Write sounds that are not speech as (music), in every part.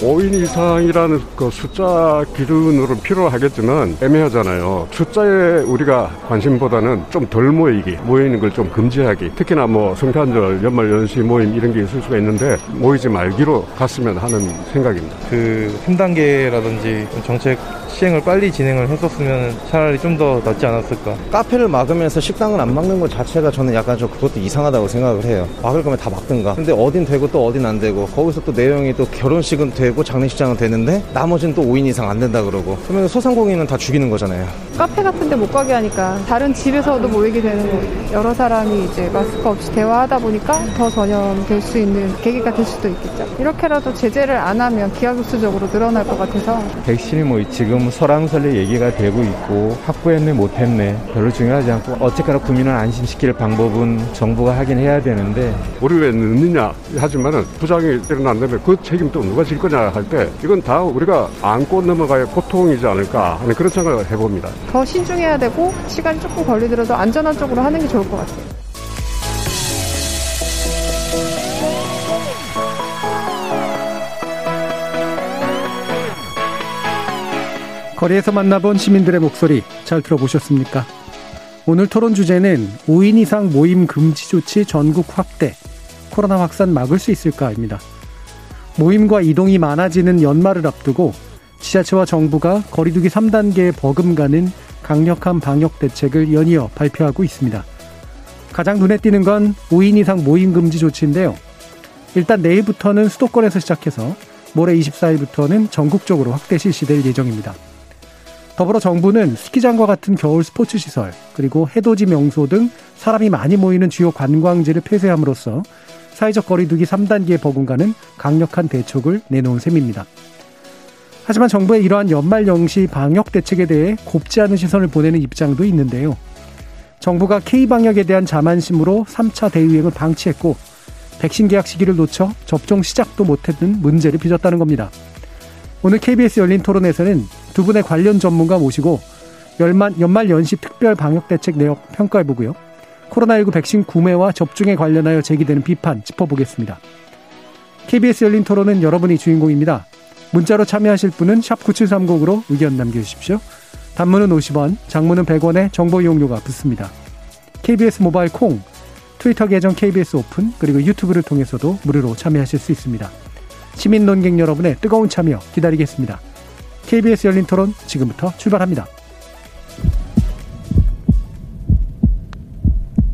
5인 이상이라는 그 숫자 기준으로 필요하겠지만 애매하잖아요. 숫자에 우리가 관심보다는 좀 덜 모이기, 모이는 걸 좀 금지하기. 특히나 뭐 성탄절, 연말 연시 모임 이런 게 있을 수가 있는데 모이지 말기로 갔으면 하는 생각입니다. 그 3단계라든지 정책 시행을 빨리 진행을 했었으면 차라리 좀 더 낫지 않았을까. 카페를 막으면서 식당을 안 막는 것 자체가 저는 약간 좀 그것도 이상하다고 생각을 해요. 막을 거면 다 막든가. 근데 어딘 되고 또 어딘 안 되고 거기서 또 내용이 또 결혼식은 되고 장례식장은 되는데 나머지는 또 5인 이상 안 된다 그러고 그러면 소상공인은 다 죽이는 거잖아요. 카페 같은 데 못 가게 하니까 다른 집에서도 모이게 되는 거예요. 여러 사람이 이제 마스크 없이 대화하다 보니까 더 전염될 수 있는 계기가 될 수도 있겠죠. 이렇게라도 제재를 안 하면 기하급수적으로 늘어날 것 같아서 백신이 뭐 지금 설왕설래 얘기가 되고 있고 확보했네 못했네 별로 중요하지 않고 어쨌거나 국민을 안심시킬 방법은 정부가 하긴 해야 되는데 우리 왜 늦느냐 하지만은 부작용이 일어난다면 그 책임도 누가 질 거냐 할 때 이건 다 우리가 안고 넘어가야 고통이지 않을까 하는 그런 생각을 해봅니다. 더 신중해야 되고 시간이 조금 걸리더라도 안전한 쪽으로 하는 게 좋을 것 같아요. 거리에서 만나본 시민들의 목소리 잘 들어보셨습니까? 오늘 토론 주제는 5인 이상 모임 금지 조치 전국 확대, 코로나 확산 막을 수 있을까입니다. 모임과 이동이 많아지는 연말을 앞두고 지자체와 정부가 거리두기 3단계에 버금가는 강력한 방역 대책을 연이어 발표하고 있습니다. 가장 눈에 띄는 건 5인 이상 모임 금지 조치인데요. 일단 내일부터는 수도권에서 시작해서 모레 24일부터는 전국적으로 확대 실시될 예정입니다. 더불어 정부는 스키장과 같은 겨울 스포츠 시설, 그리고 해돋이 명소 등 사람이 많이 모이는 주요 관광지를 폐쇄함으로써 사회적 거리두기 3단계에 버금가는 강력한 대책을 내놓은 셈입니다. 하지만 정부의 이러한 연말 연시 방역 대책에 대해 곱지 않은 시선을 보내는 입장도 있는데요. 정부가 K방역에 대한 자만심으로 3차 대유행을 방치했고 백신 계약 시기를 놓쳐 접종 시작도 못했는 문제를 빚었다는 겁니다. 오늘 KBS 열린 토론에서는 두 분의 관련 전문가 모시고 연말 연시 특별 방역 대책 내역 평가해보고요. 코로나19 백신 구매와 접종에 관련하여 제기되는 비판 짚어보겠습니다. KBS 열린 토론은 여러분이 주인공입니다. 문자로 참여하실 분은 9730으로 의견 남겨주십시오. 단문은 50원, 장문은 100원에 정보 이용료가 붙습니다. KBS 모바일 콩, 트위터 계정 KBS 오픈, 그리고 유튜브를 통해서도 무료로 참여하실 수 있습니다. 시민 논객 여러분의 뜨거운 참여 기다리겠습니다. KBS 열린 토론 지금부터 출발합니다.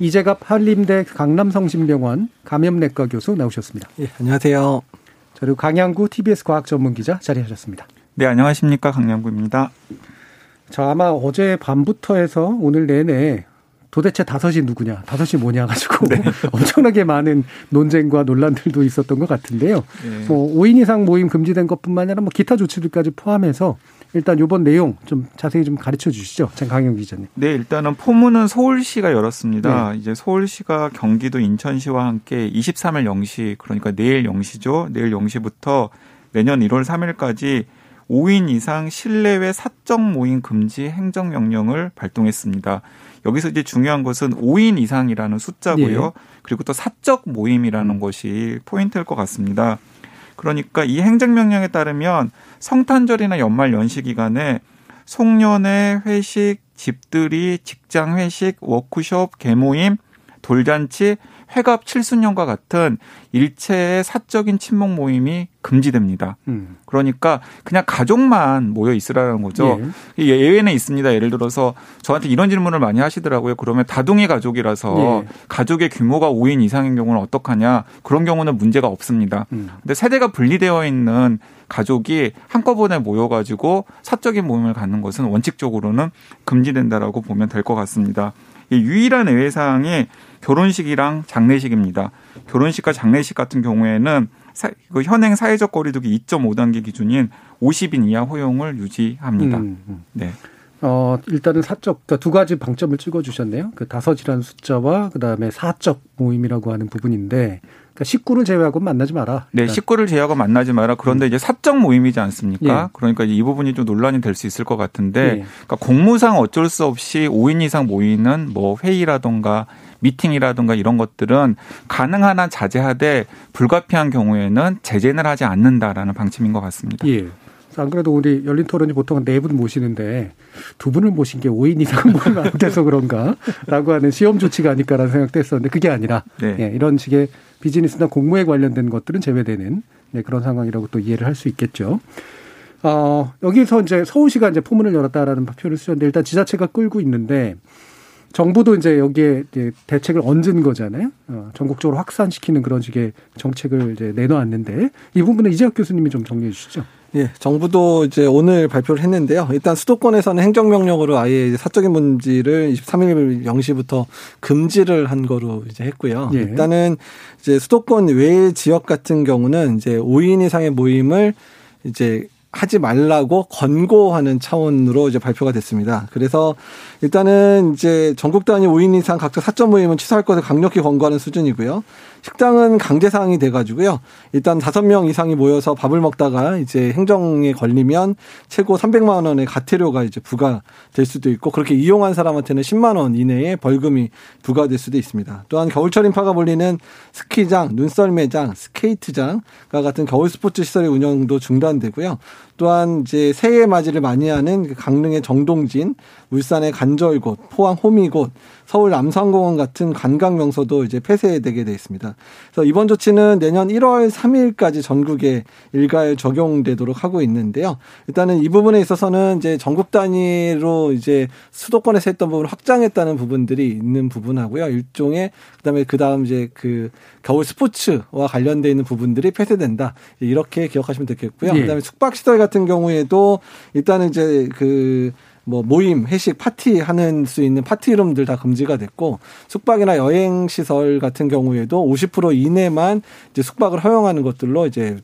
이재갑 한림대 강남성심병원 감염내과 교수 나오셨습니다. 예, 안녕하세요. 그리고 강양구 TBS 과학전문기자 자리하셨습니다. 네, 안녕하십니까. 강양구입니다. 자, 아마 어제 밤부터 해서 오늘 내내 도대체 다섯이 누구냐, 다섯이 뭐냐 가지고 네. (laughs) 엄청나게 많은 논쟁과 논란들도 있었던 것 같은데요. 네. 뭐 5인 이상 모임 금지된 것뿐만 아니라 뭐 기타 조치들까지 포함해서 일단 이번 내용 좀 자세히 좀 가르쳐 주시죠. 장강영 기자님. 네, 일단은 포문은 서울시가 열었습니다. 네. 이제 서울시가 경기도 인천시와 함께 23일 0시 그러니까 내일 0시죠. 내일 0시부터 내년 1월 3일까지 5인 이상 실내외 사적 모임 금지 행정 명령을 발동했습니다. 여기서 이제 중요한 것은 5인 이상이라는 숫자고요. 네. 그리고 또 사적 모임이라는 것이 포인트일 것 같습니다. 그러니까 이 행정명령에 따르면 성탄절이나 연말 연시 기간에 송년회, 회식, 집들이, 직장 회식, 워크숍, 개모임, 돌잔치, 회갑 칠순년과 같은 일체의 사적인 친목 모임이 금지됩니다. 음. 그러니까 그냥 가족만 모여 있으라는 거죠. 예. 예외는 있습니다. 예를 들어서 저한테 이런 질문을 많이 하시더라고요. 그러면 다둥이 가족이라서 예. 가족의 규모가 5인 이상인 경우는 어떡하냐? 그런 경우는 문제가 없습니다. 음. 근데 세대가 분리되어 있는 가족이 한꺼번에 모여가지고 사적인 모임을 갖는 것은 원칙적으로는 금지된다라고 보면 될 것 같습니다. 이 유일한 예외 사항이 결혼식이랑 장례식입니다. 결혼식과 장례식 같은 경우에는 사, 그 현행 사회적 거리두기 2.5단계 기준인 50인 이하 허용을 유지합니다. 음, 음. 네. 어, 일단은 사적, 그러니까 두 가지 방점을 찍어 주셨네요. 그 다섯이라는 숫자와 그 다음에 사적 모임이라고 하는 부분인데, 그러니까 식구를 제외하고 만나지 마라. 네, 일단. 식구를 제외하고 만나지 마라. 그런데 이제 사적 모임이지 않습니까? 예. 그러니까 이 부분이 좀 논란이 될 수 있을 것 같은데, 예. 그러니까 공무상 어쩔 수 없이 5인 이상 모이는 뭐 회의라던가 미팅이라든가 이런 것들은 가능한 한 자제하되 불가피한 경우에는 제재를 하지 않는다라는 방침인 것 같습니다. 예. 안 그래도 우리 열린 토론이 보통 네 분 모시는데 두 분을 모신 게 5인 이상 모이면 안 돼서 그런가? 라고 하는 시험 조치가 아닐까라는 생각도 했었는데 그게 아니라 네. 예, 이런 식의 비즈니스나 공무에 관련된 것들은 제외되는 예, 그런 상황이라고 또 이해를 할 수 있겠죠. 어, 여기서 이제 서울시가 이제 포문을 열었다라는 표현을 쓰셨는데 일단 지자체가 끌고 있는데 정부도 이제 여기에 이제 대책을 얹은 거잖아요. 어, 전국적으로 확산시키는 그런 식의 정책을 이제 내놓았는데 이 부분은 이재학 교수님이 좀 정리해 주시죠. 예, 정부도 이제 오늘 발표를 했는데요. 일단 수도권에서는 행정명령으로 아예 사적인 문지를 23일 0시부터 금지를 한 거로 이제 했고요. 예. 일단은 이제 수도권 외 지역 같은 경우는 이제 5인 이상의 모임을 이제 하지 말라고 권고하는 차원으로 이제 발표가 됐습니다. 그래서 일단은 이제 전국 단위 5인 이상 각자 사적 모임은 취소할 것을 강력히 권고하는 수준이고요. 식당은 강제 사항이 돼 가지고요. 일단 다섯 명 이상이 모여서 밥을 먹다가 이제 행정에 걸리면 최고 300만 원의 가태료가 이제 부과될 수도 있고 그렇게 이용한 사람한테는 10만 원 이내의 벌금이 부과될 수도 있습니다. 또한 겨울철 인파가 몰리는 스키장, 눈썰매장, 스케이트장과 같은 겨울 스포츠 시설의 운영도 중단되고요. 또한 이제 새해 맞이를 많이 하는 그 강릉의 정동진, 울산의 간절곶, 포항 호미곶, 서울 남산공원 같은 관광 명소도 이제 폐쇄되게 돼 있습니다. 그래서 이번 조치는 내년 1월 3일까지 전국에 일괄 적용되도록 하고 있는데요. 일단은 이 부분에 있어서는 이제 전국 단위로 이제 수도권에서 했던 부분을 확장했다는 부분들이 있는 부분하고요. 일종의 그다음에 그다음 이제 그 겨울 스포츠와 관련돼 있는 부분들이 폐쇄된다. 이렇게 기억하시면 되겠고요. 예. 그다음에 숙박 시설 같은 경우에도 일단은 이제 그뭐 모임, 회식, 파티 하는 수 있는 파티룸들 다 금지가 됐고 숙박이나 여행 시설 같은 경우에도 50% 이내만 이제 숙박을 허용하는 것들로 이제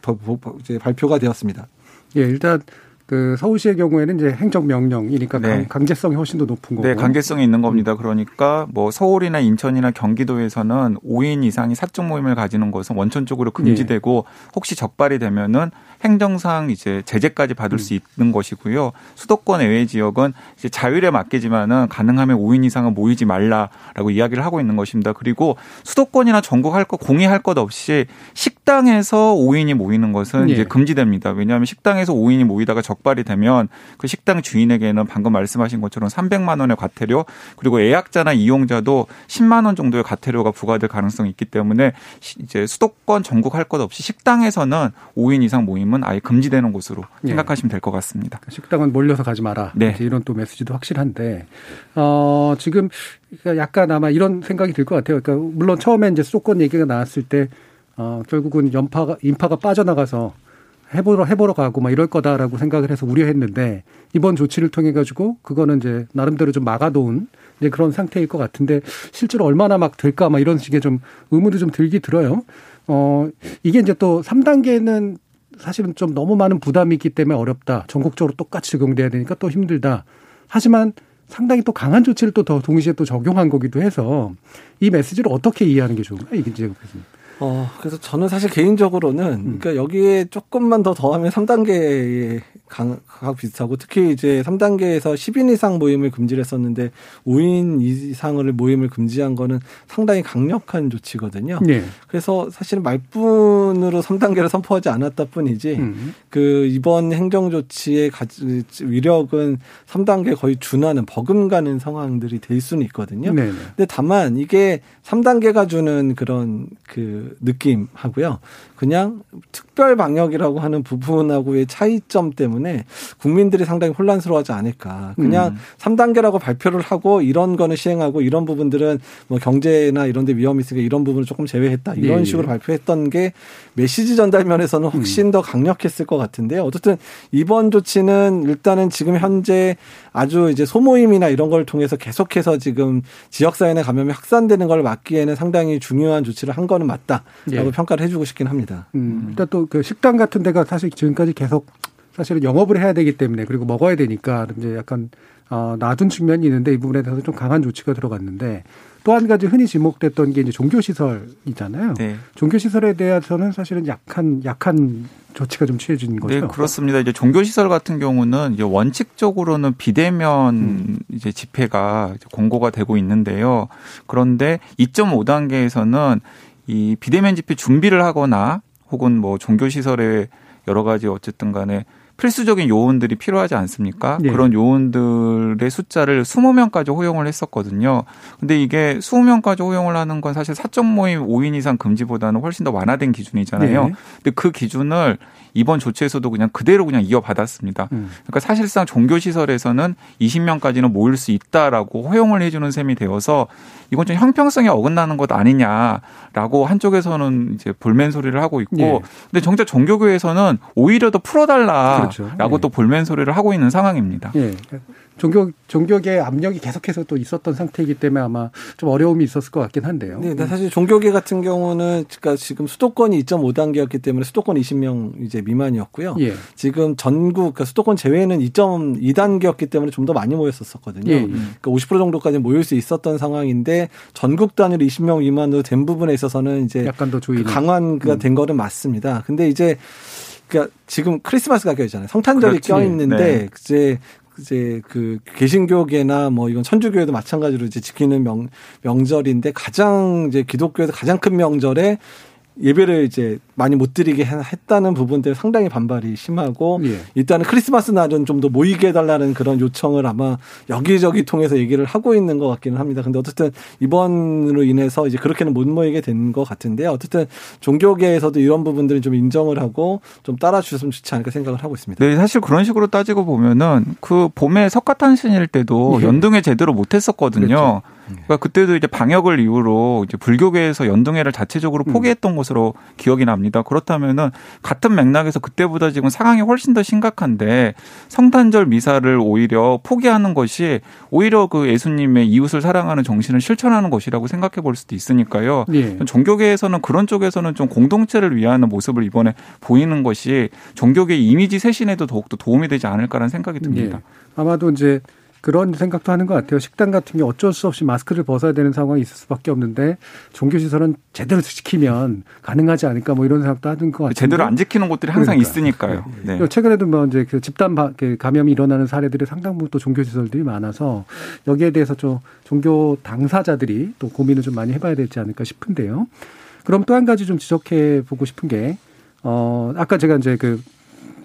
발표가 되었습니다. 예, 일단 그 서울시의 경우에는 이제 행정명령이니까 네. 강- 강제성이 훨씬 더 높은 거고. 네, 관계성이 있는 겁니다. 그러니까 뭐 서울이나 인천이나 경기도에서는 5인 이상이 사적 모임을 가지는 것은 원천적으로 금지되고 혹시 적발이 되면은 행정상 이제 제재까지 받을 수 있는 것이고요. 수도권 외의 지역은 이제 자율에 맡기지만은 가능하면 5인 이상은 모이지 말라라고 이야기를 하고 있는 것입니다. 그리고 수도권이나 전국 할 것 공의할 것 없이 식당에서 5인이 모이는 것은 예. 이제 금지됩니다. 왜냐하면 식당에서 5인이 모이다가 적발이 되면 그 식당 주인에게는 방금 말씀하신 것처럼 300만 원의 과태료 그리고 예약자나 이용자도 10만 원 정도의 과태료가 부과될 가능성이 있기 때문에 시- 이제 수도권 전국 할 것 없이 식당에서는 5인 이상 모임은 아예 금지되는 곳으로 예. 생각하시면 될 것 같습니다. 식당은 몰려서 가지 마라. 네. 이런 또 메시지도 확실한데, 어, 지금 그러니까 약간 아마 이런 생각이 들 것 같아요. 그러니까 물론 처음에 이제 수도권 얘기가 나왔을 때, 어, 결국은 연파가, 인파가 빠져나가서 해보러, 해보러 가고 막 이럴 거다라고 생각을 해서 우려했는데, 이번 조치를 통해 가지고 그거는 이제 나름대로 좀 막아놓은 이제 그런 상태일 것 같은데, 실제로 얼마나 막 될까 막 이런 식의 좀 의문도 좀 들기 들어요. 어, 이게 이제 또 3단계는 사실은 좀 너무 많은 부담이 있기 때문에 어렵다. 전국적으로 똑같이 적용돼야 되니까 또 힘들다. 하지만 상당히 또 강한 조치를 또 더 동시에 또 적용한 거기도 해서 이 메시지를 어떻게 이해하는 게 좋은가 이게 이제 교수님. 어, 그래서 저는 사실 개인적으로는, 그러니까 여기에 조금만 더 더하면 3단계에 강하고 비슷하고, 특히 이제 3단계에서 10인 이상 모임을 금지를 했었는데, 5인 이상을 모임을 금지한 거는 상당히 강력한 조치거든요. 네. 그래서 사실은 말뿐으로 3단계를 선포하지 않았다 뿐이지, 음. 그 이번 행정 조치의 가지- 위력은 3단계 거의 준하는 버금가는 상황들이 될 수는 있거든요. 네. 네. 근데 다만 이게 3단계가 주는 그런 그그 느낌하고요. 그냥 특별 방역이라고 하는 부분하고의 차이점 때문에 국민들이 상당히 혼란스러워하지 않을까. 그냥 음. 3단계라고 발표를 하고 이런 거는 시행하고 이런 부분들은 뭐 경제나 이런 데 위험이 있으니까 이런 부분을 조금 제외했다. 이런 예, 식으로 예. 발표했던 게 메시지 전달 면에서는 훨씬 음. 더 강력했을 것 같은데요. 어쨌든 이번 조치는 일단은 지금 현재 아주 이제 소모임이나 이런 걸 통해서 계속해서 지금 지역사회 내 감염이 확산되는 걸 막기에는 상당히 중요한 조치를 한 거는 맞다라고 예. 평가를 해주고 싶긴 합니다. 음, 일단 또그 식당 같은 데가 사실 지금까지 계속 사실은 영업을 해야 되기 때문에 그리고 먹어야 되니까 이제 약간 어, 놔둔 측면이 있는데 이 부분에 대해서 좀 강한 조치가 들어갔는데 또 한 가지 흔히 지목됐던 게 이제 종교 시설이잖아요. 네. 종교 시설에 대해서는 사실은 약한, 약한 조치가 좀 취해진 거죠. 네, 그렇습니다. 이제 종교 시설 같은 경우는 이제 원칙적으로는 비대면 음. 이제 집회가 공고가 되고 있는데요. 그런데 2.5 단계에서는 이 비대면 집회 준비를 하거나 혹은 뭐 종교 시설에 여러 가지 어쨌든 간에 필수적인 요원들이 필요하지 않습니까? 네. 그런 요원들의 숫자를 20명까지 허용을 했었거든요. 근데 이게 20명까지 허용을 하는 건 사실 사적 모임 5인 이상 금지보다는 훨씬 더 완화된 기준이잖아요. 네. 근데 그 기준을 이번 조치에서도 그냥 그대로 그냥 이어받았습니다. 음. 그러니까 사실상 종교 시설에서는 20명까지는 모일 수 있다라고 허용을 해주는 셈이 되어서 이건 좀 형평성에 어긋나는 것 아니냐라고 한쪽에서는 이제 볼멘 소리를 하고 있고 예. 근데 정작 종교교에서는 오히려 더 풀어달라라고 그렇죠. 예. 또 볼멘 소리를 하고 있는 상황입니다. 예. 종교 종교계 압력이 계속해서 또 있었던 상태이기 때문에 아마 좀 어려움이 있었을 것 같긴 한데요. 네, 사실 종교계 같은 경우는 그러니까 지금 수도권이 2.5단계였기 때문에 수도권 20명 이제 미만이었고요. 예. 지금 전국 그러니까 수도권 제외는 2.2단계였기 때문에 좀 더 많이 모였었거든요. 예. 그러니까 50% 정도까지 모일 수 있었던 상황인데 전국 단위로 20명 미만으로 된 부분에 있어서는 이제 약간 더 조이 강화가 음. 된 거는 맞습니다. 근데 이제 그러니까 지금 크리스마스가 껴있잖아요. 성탄절이 껴 있는데 네. 이제 이제 그 개신교계나 뭐 이건 천주교회도 마찬가지로 이제 지키는 명 명절인데 가장 이제 기독교에서 가장 큰 명절에 예배를 이제 많이 못 드리게 했다는 부분들 상당히 반발이 심하고 예. 일단은 크리스마스 날은 좀 더 모이게 해달라는 그런 요청을 아마 여기저기 통해서 얘기를 하고 있는 것 같기는 합니다. 근데 어쨌든 이번으로 인해서 이제 그렇게는 못 모이게 된 것 같은데 어쨌든 종교계에서도 이런 부분들은 좀 인정을 하고 좀 따라주셨으면 좋지 않을까 생각을 하고 있습니다. 네, 사실 그런 식으로 따지고 보면은 그 봄에 석가탄신일 때도 예. 연등회 제대로 못했었거든요. 그렇죠. 그러니까 그때도 이제 방역을 이유로 이제 불교계에서 연등회를 자체적으로 음. 포기했던 음. 것으로 기억이 납니다. 그렇다면은 같은 맥락에서 그때보다 지금 상황이 훨씬 더 심각한데 성탄절 미사를 오히려 포기하는 것이 오히려 그 예수님의 이웃을 사랑하는 정신을 실천하는 것이라고 생각해 볼 수도 있으니까요. 예. 종교계에서는 그런 쪽에서는 좀 공동체를 위하는 모습을 이번에 보이는 것이 종교계 이미지 쇄신에도 더욱더 도움이 되지 않을까라는 생각이 듭니다. 예. 아마도 이제 그런 생각도 하는 것 같아요. 식당 같은 게 어쩔 수 없이 마스크를 벗어야 되는 상황이 있을 수밖에 없는데 종교시설은 제대로 지키면 가능하지 않을까 뭐 이런 생각도 하는 것 같아요. 제대로 안 지키는 곳들이 항상 그러니까. 있으니까요. 네. 네. 최근에도 뭐 이제 그 집단 그 감염이 일어나는 사례들이 상당 부분 또 종교시설들이 많아서 여기에 대해서 좀 종교 당사자들이 또 고민을 좀 많이 해봐야 되지 않을까 싶은데요. 그럼 또 한 가지 좀 지적해 보고 싶은 게 어, 아까 제가 이제 그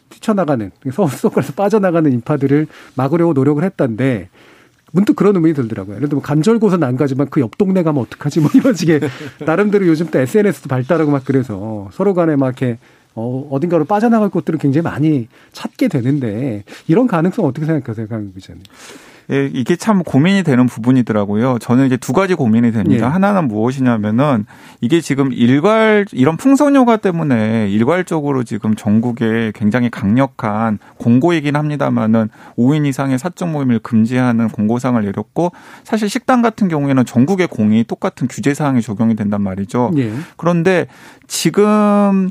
뛰쳐나가는 서울 수도권에서 빠져나가는 인파들을 막으려고 노력을 했던데 문득 그런 의문이 들더라고요. 예를 들면 간절곶은 안 가지만 그 옆 동네 가면 어떡하지 뭐 이런 식의 (laughs) 나름대로 요즘 또 SNS도 발달하고 막 그래서 서로 간에 막 이렇게 어, 어딘가로 빠져나갈 곳들을 굉장히 많이 찾게 되는데 이런 가능성 어떻게 생각하세요, 강 기자님? 예, 이게 참 고민이 되는 부분이더라고요. 저는 이제 두 가지 고민이 됩니다. 예. 하나는 무엇이냐면은 이게 지금 일괄 이런 풍선 효과 때문에 일괄적으로 지금 전국에 굉장히 강력한 공고이긴 합니다만은 5인 이상의 사적 모임을 금지하는 공고상을 내렸고 사실 식당 같은 경우에는 전국의 공이 똑같은 규제 사항이 적용이 된단 말이죠. 예. 그런데 지금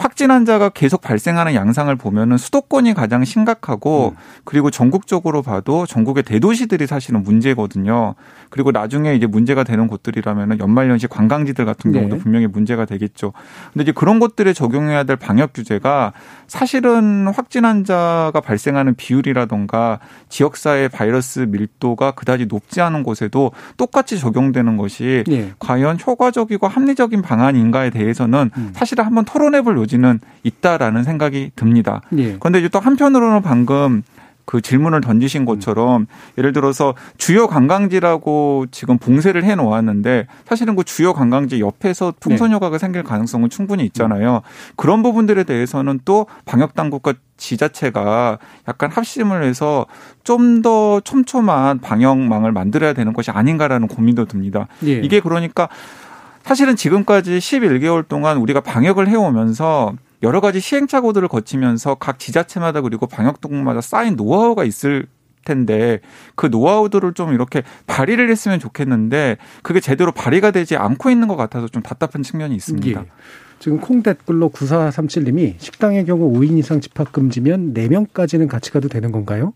확진 환자가 계속 발생하는 양상을 보면은 수도권이 가장 심각하고 음. 그리고 전국적으로 봐도 전국의 대도시들이 사실은 문제거든요. 그리고 나중에 이제 문제가 되는 곳들이라면은 연말연시 관광지들 같은 경우도 네. 분명히 문제가 되겠죠. 근데 이제 그런 것들에 적용해야 될 방역 규제가 사실은 확진 환자가 발생하는 비율이라던가 지역사회 바이러스 밀도가 그다지 높지 않은 곳에도 똑같이 적용되는 것이 네. 과연 효과적이고 합리적인 방안인가에 대해서는 음. 사실은 한번 토론해 볼 여지는 있다라는 생각이 듭니다. 예. 그런데 이제 또 한편으로는 방금 그 질문을 던지신 것처럼 예를 들어서 주요 관광지라고 지금 봉쇄를 해 놓았는데 사실은 그 주요 관광지 옆에서 풍선 효과가 생길 가능성은 충분히 있잖아요. 그런 부분들에 대해서는 또 방역 당국과 지자체가 약간 합심을 해서 좀 더 촘촘한 방역망을 만들어야 되는 것이 아닌가라는 고민도 듭니다. 예. 이게 그러니까 사실은 지금까지 11개월 동안 우리가 방역을 해오면서 여러 가지 시행착오들을 거치면서 각 지자체마다 그리고 방역당국마다 쌓인 노하우가 있을 텐데 그 노하우들을 좀 이렇게 발휘를 했으면 좋겠는데 그게 제대로 발휘가 되지 않고 있는 것 같아서 좀 답답한 측면이 있습니다. 예. 지금 콩 댓글로 9437님이 식당의 경우 5인 이상 집합 금지면 4명까지는 같이 가도 되는 건가요?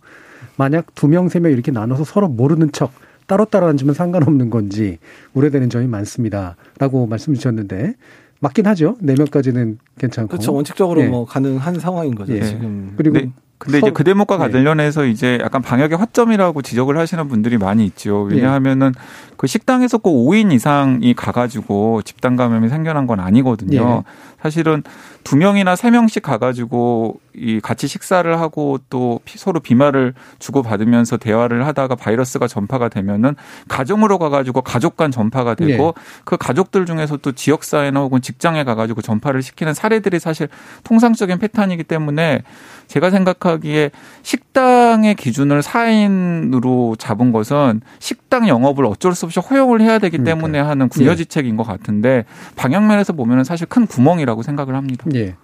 만약 2명, 3명 이렇게 나눠서 서로 모르는 척 따로따로 앉으면 상관없는 건지 우려되는 점이 많습니다. 라고 말씀 주셨는데 맞긴 하죠. 4명까지는 괜찮고. 그렇죠. 원칙적으로 예. 뭐 가능한 상황인 거죠, 예. 지금. 그리고 네. 근데 이제 서- 그 대목과 네. 관련해서 이제 약간 방역의 허점이라고 지적을 하시는 분들이 많이 있죠. 예. 왜냐하면은 그 식당에서 꼭 5인 이상이 가가지고 집단 감염이 생겨난 건 아니거든요. 예. 사실은 두 명이나 세 명씩 가가지고 이 같이 식사를 하고 또 피- 서로 비말을 주고 받으면서 대화를 하다가 바이러스가 전파가 되면은 가정으로 가가지고 가족 간 전파가 되고 예. 그 가족들 중에서 또 지역 사회나 혹은 직장에 가가지고 전파를 시키는 사례들이 사실 통상적인 패턴이기 때문에 제가 생각하기에 식당의 기준을 4인으로 잡은 것은 식당 영업을 어쩔 수 없이 허용을 해야 되기 때문에 하는 예. 구여지책인 것 같은데 방역면에서 보면은 사실 큰 구멍이라고 생각을 합니다. 예.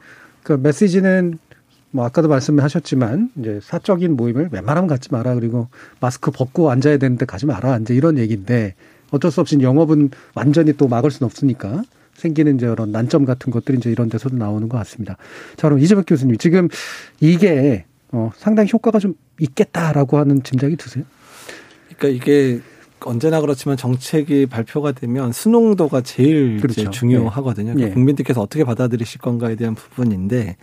그 메시지는 뭐 아까도 말씀하셨지만 이제 사적인 모임을 웬만하면 갖지 마라 그리고 마스크 벗고 앉아야 되는데 가지 마라 이제 이런 얘기인데 어쩔 수 없이 영업은 완전히 또 막을 수는 없으니까 생기는 이제 이런 난점 같은 것들이 이제 이런 데서도 나오는 것 같습니다. 자 그럼 이재백 교수님 지금 이게 어 상당히 효과가 좀 있겠다라고 하는 짐작이 드세요? 그러니까 이게 언제나 그렇지만 정책이 발표가 되면 수능도가 제일 그렇죠. 중요하거든요. 예. 국민들께서 어떻게 받아들이실 건가에 대한 부분인데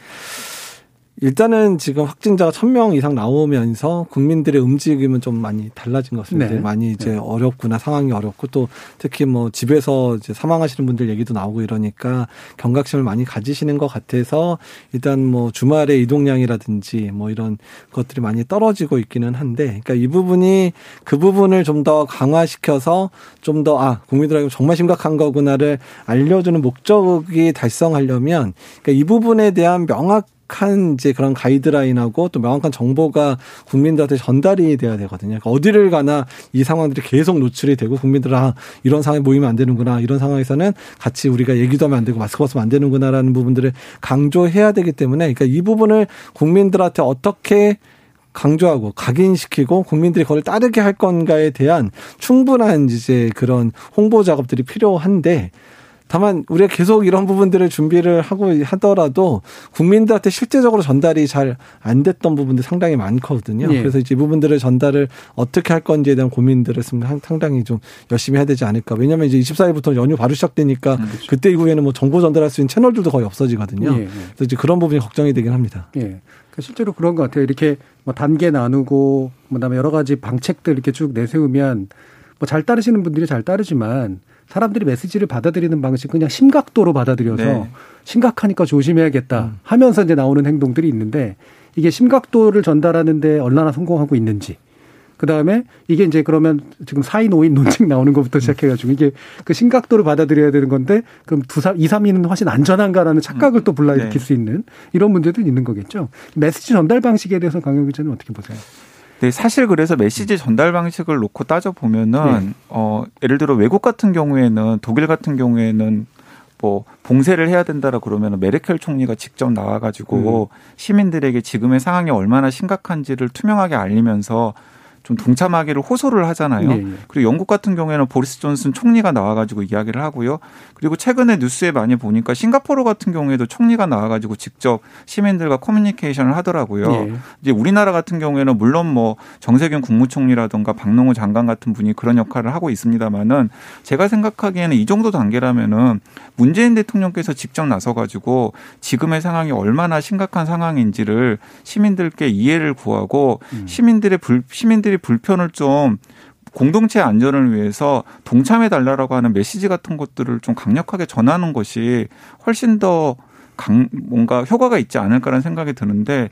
일단은 지금 확진자가 1000명 이상 나오면서 국민들의 움직임은 좀 많이 달라진 것 같습니다. 네. 많이 이제 네. 어렵구나 상황이 어렵고 또 특히 뭐 집에서 이제 사망하시는 분들 얘기도 나오고 이러니까 경각심을 많이 가지시는 것 같아서 일단 뭐 주말에 이동량이라든지 뭐 이런 것들이 많이 떨어지고 있기는 한데 그러니까 이 부분이 그 부분을 좀 더 강화시켜서 좀 더 아 국민들에게 정말 심각한 거구나를 알려주는 목적이 달성하려면 그러니까 이 부분에 대한 명확 한 이제 그런 가이드라인하고 또 명확한 정보가 국민들한테 전달이 돼야 되거든요. 그러니까 어디를 가나 이 상황들이 계속 노출이 되고 국민들 아 이런 상황에 모이면 안 되는구나 이런 상황에서는 같이 우리가 얘기도 하면 안 되고 마스크 벗으면 안 되는구나라는 부분들을 강조해야 되기 때문에 그러니까 이 부분을 국민들한테 어떻게 강조하고 각인시키고 국민들이 그걸 따르게 할 건가에 대한 충분한 이제 그런 홍보 작업들이 필요한데 다만 우리가 계속 이런 부분들을 준비를 하고 하더라도 국민들한테 실제적으로 전달이 잘 안 됐던 부분들 상당히 많거든요. 예. 그래서 이제 이 부분들을 전달을 어떻게 할 건지에 대한 고민들을 상- 상당히 좀 열심히 해야 되지 않을까. 왜냐하면 이제 24일부터 연휴 바로 시작되니까 그때 이후에는 뭐 정보 전달할 수 있는 채널들도 거의 없어지거든요. 예, 예. 그래서 이제 그런 부분이 걱정이 되긴 합니다. 예. 그러니까 실제로 그런 것 같아요. 이렇게 뭐 단계 나누고 그다음에 여러 가지 방책들 이렇게 쭉 내세우면 뭐 잘 따르시는 분들이 잘 따르지만 사람들이 메시지를 받아들이는 방식 그냥 심각도로 받아들여서 네. 심각하니까 조심해야겠다 하면서 이제 나오는 행동들이 있는데 이게 심각도를 전달하는데 얼마나 성공하고 있는지 그 다음에 이게 이제 그러면 지금 4인 5인 논쟁 나오는 것부터 시작해가지고 이게 그 심각도를 받아들여야 되는 건데 그럼 두 사, 2, 3인은 훨씬 안전한가라는 착각을 또 불러일으킬 네. 수 있는 이런 문제도 있는 거겠죠. 메시지 전달 방식에 대해서 강영 기자는 어떻게 보세요? 네, 사실 그래서 메시지 전달 방식을 놓고 따져 보면은 네. 어 예를 들어 외국 같은 경우에는 독일 같은 경우에는 뭐 봉쇄를 해야 된다라 그러면 메르켈 총리가 직접 나와가지고 시민들에게 지금의 상황이 얼마나 심각한지를 투명하게 알리면서 좀 동참하기를 호소를 하잖아요. 네, 네. 그리고 영국 같은 경우에는 보리스 존슨 총리가 나와가지고 이야기를 하고요. 그리고 최근에 뉴스에 많이 보니까 싱가포르 같은 경우에도 총리가 나와가지고 직접 시민들과 커뮤니케이션을 하더라고요. 예. 이제 우리나라 같은 경우에는 물론 뭐 정세균 국무총리라든가 박농우 장관 같은 분이 그런 역할을 하고 있습니다만은 제가 생각하기에는 이 정도 단계라면은 문재인 대통령께서 직접 나서가지고 지금의 상황이 얼마나 심각한 상황인지를 시민들께 이해를 구하고 시민들의 불 시민들이 불편을 좀 공동체 안전을 위해서 동참해 달라라고 하는 메시지 같은 것들을 좀 강력하게 전하는 것이 훨씬 더 강, 뭔가 효과가 있지 않을까라는 생각이 드는데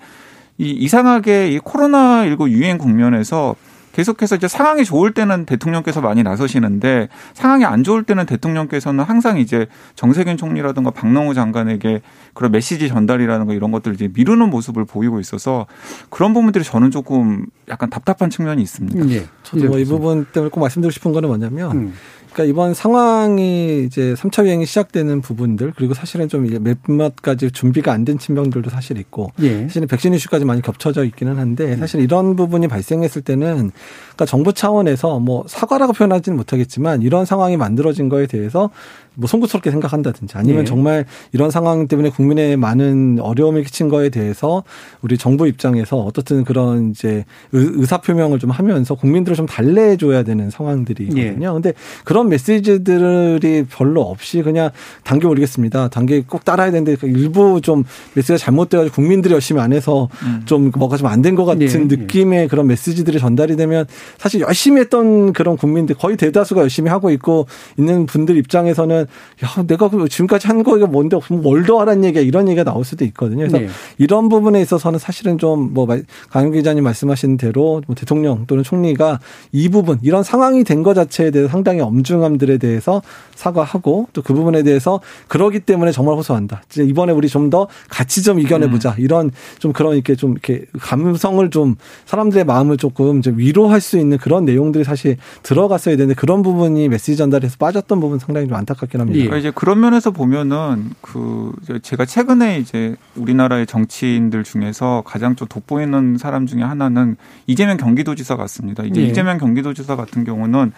이 이상하게 이 코로나 19 유행 국면에서 계속해서 이제 상황이 좋을 때는 대통령께서 많이 나서시는데 상황이 안 좋을 때는 대통령께서는 항상 이제 정세균 총리라든가 박능호 장관에게 그런 메시지 전달이라는 거 이런 것들을 이제 미루는 모습을 보이고 있어서 그런 부분들이 저는 조금 약간 답답한 측면이 있습니다. 예. 저도 뭐 이 부분 때문에 꼭 말씀드리고 싶은 거는 뭐냐면 음. 그러니까 이번 상황이 이제 3차 유행이 시작되는 부분들 그리고 사실은 좀 몇몇 가지 준비가 안 된 친명들도 사실 있고 예. 사실은 백신 이슈까지 많이 겹쳐져 있기는 한데 사실 이런 부분이 발생했을 때는 그러니까 정부 차원에서 뭐 사과라고 표현하지는 못하겠지만 이런 상황이 만들어진 거에 대해서 뭐 송구스럽게 생각한다든지 아니면 예. 정말 이런 상황 때문에 국민의 많은 어려움을 끼친 거에 대해서 우리 정부 입장에서 어떻든 그런 이제 의- 의사 표명을 좀 하면서 국민들을 좀 달래해 줘야 되는 상황들이거든요. 근데 그런 메시지들이 별로 없이 그냥 단계 올리겠습니다. 단계 꼭 따라야 되는데 그 일부 좀 메시지가 잘못돼 가지고 국민들이 열심히 안 해서 좀 뭐가 좀 안 된 것 같은 예, 예. 느낌의 그런 메시지들이 전달이 되면 사실 열심히 했던 그런 국민들 거의 대다수가 열심히 하고 있고 있는 분들 입장에서는 야 내가 그 지금까지 한 거가 뭔데 뭘더 하라는 얘기야 이런 얘기가 나올 수도 있거든요. 그래서 네. 이런 부분에 있어서는 사실은 좀 뭐 강윤 기자님 말씀하신 대로 뭐 대통령 또는 총리가 이 부분 이런 상황이 된 것 자체에 대해서 상당히 엄중함들에 대해서 사과하고 또 그 부분에 대해서 그러기 때문에 정말 호소한다. 진짜 이번에 우리 좀 더 같이 좀 이겨내 보자. 이런 좀 그런 이렇게 좀 이렇게 감성을 좀 사람들의 마음을 조금 좀 위로할 수 있는 그런 내용들이 사실 들어갔어야 되는데 그런 부분이 메시지 전달에서 빠졌던 부분 상당히 좀 안타깝 긴 합니다. 그러니까 이제 그런 면에서 보면은 그 제가 최근에 이제 우리나라의 정치인들 중에서 가장 좀 돋보이는 사람 중에 하나는 이재명 경기도지사 같습니다. 이제 예. 이재명 경기도지사 같은 경우는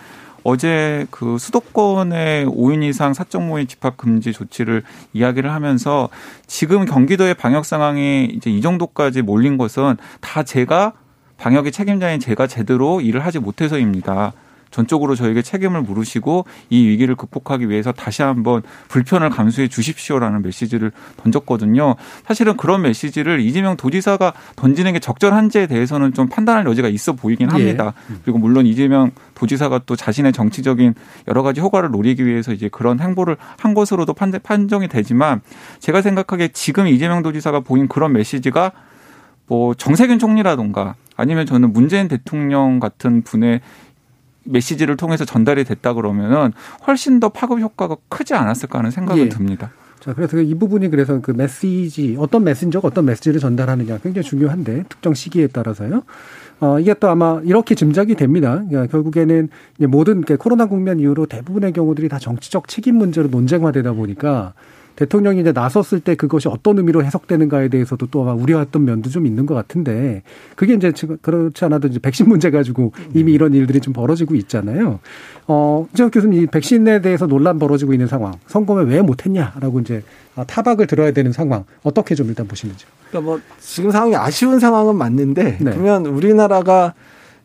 어제 그 수도권의 5인 이상 사적 모임 집합 금지 조치를 이야기를 하면서 지금 경기도의 방역 상황이 이제 이 정도까지 몰린 것은 다 제가 방역의 책임자인 제가 제대로 일을 하지 못해서입니다. 전적으로 저에게 책임을 물으시고 이 위기를 극복하기 위해서 다시 한번 불편을 감수해 주십시오라는 메시지를 던졌거든요. 사실은 그런 메시지를 이재명 도지사가 던지는 게 적절한지에 대해서는 좀 판단할 여지가 있어 보이긴 합니다. 그리고 물론 이재명 도지사가 또 자신의 정치적인 여러 가지 효과를 노리기 위해서 이제 그런 행보를 한 것으로도 판- 판정이 되지만 제가 생각하기에 지금 이재명 도지사가 보인 그런 메시지가 뭐 정세균 총리라든가 아니면 저는 문재인 대통령 같은 분의 메시지를 통해서 전달이 됐다 그러면은 훨씬 더 파급 효과가 크지 않았을까 하는 생각은 예. 듭니다. 자, 그래서 이 부분이 그래서 그 메시지, 어떤 메신저가 어떤 메시지를 전달하느냐 굉장히 중요한데, 특정 시기에 따라서요. 어, 이게 또 아마 이렇게 짐작이 됩니다. 그러니까 결국에는 모든 그 코로나 국면 이후로 대부분의 경우들이 다 정치적 책임 문제로 논쟁화되다 보니까 대통령이 이제 나섰을 때 그것이 어떤 의미로 해석되는가에 대해서도 또 아마 우려했던 면도 좀 있는 것 같은데 그게 이제 지금 그렇지 않아도 이제 백신 문제 가지고 이미 이런 일들이 좀 벌어지고 있잖아요. 어, 이재혁 교수님 이 백신에 대해서 논란 벌어지고 있는 상황, 성검에 왜 못했냐라고 이제 아, 타박을 들어야 되는 상황 어떻게 좀 일단 보시는지요? 그러니까 뭐 지금 상황이 아쉬운 상황은 맞는데 네. 그러면 우리나라가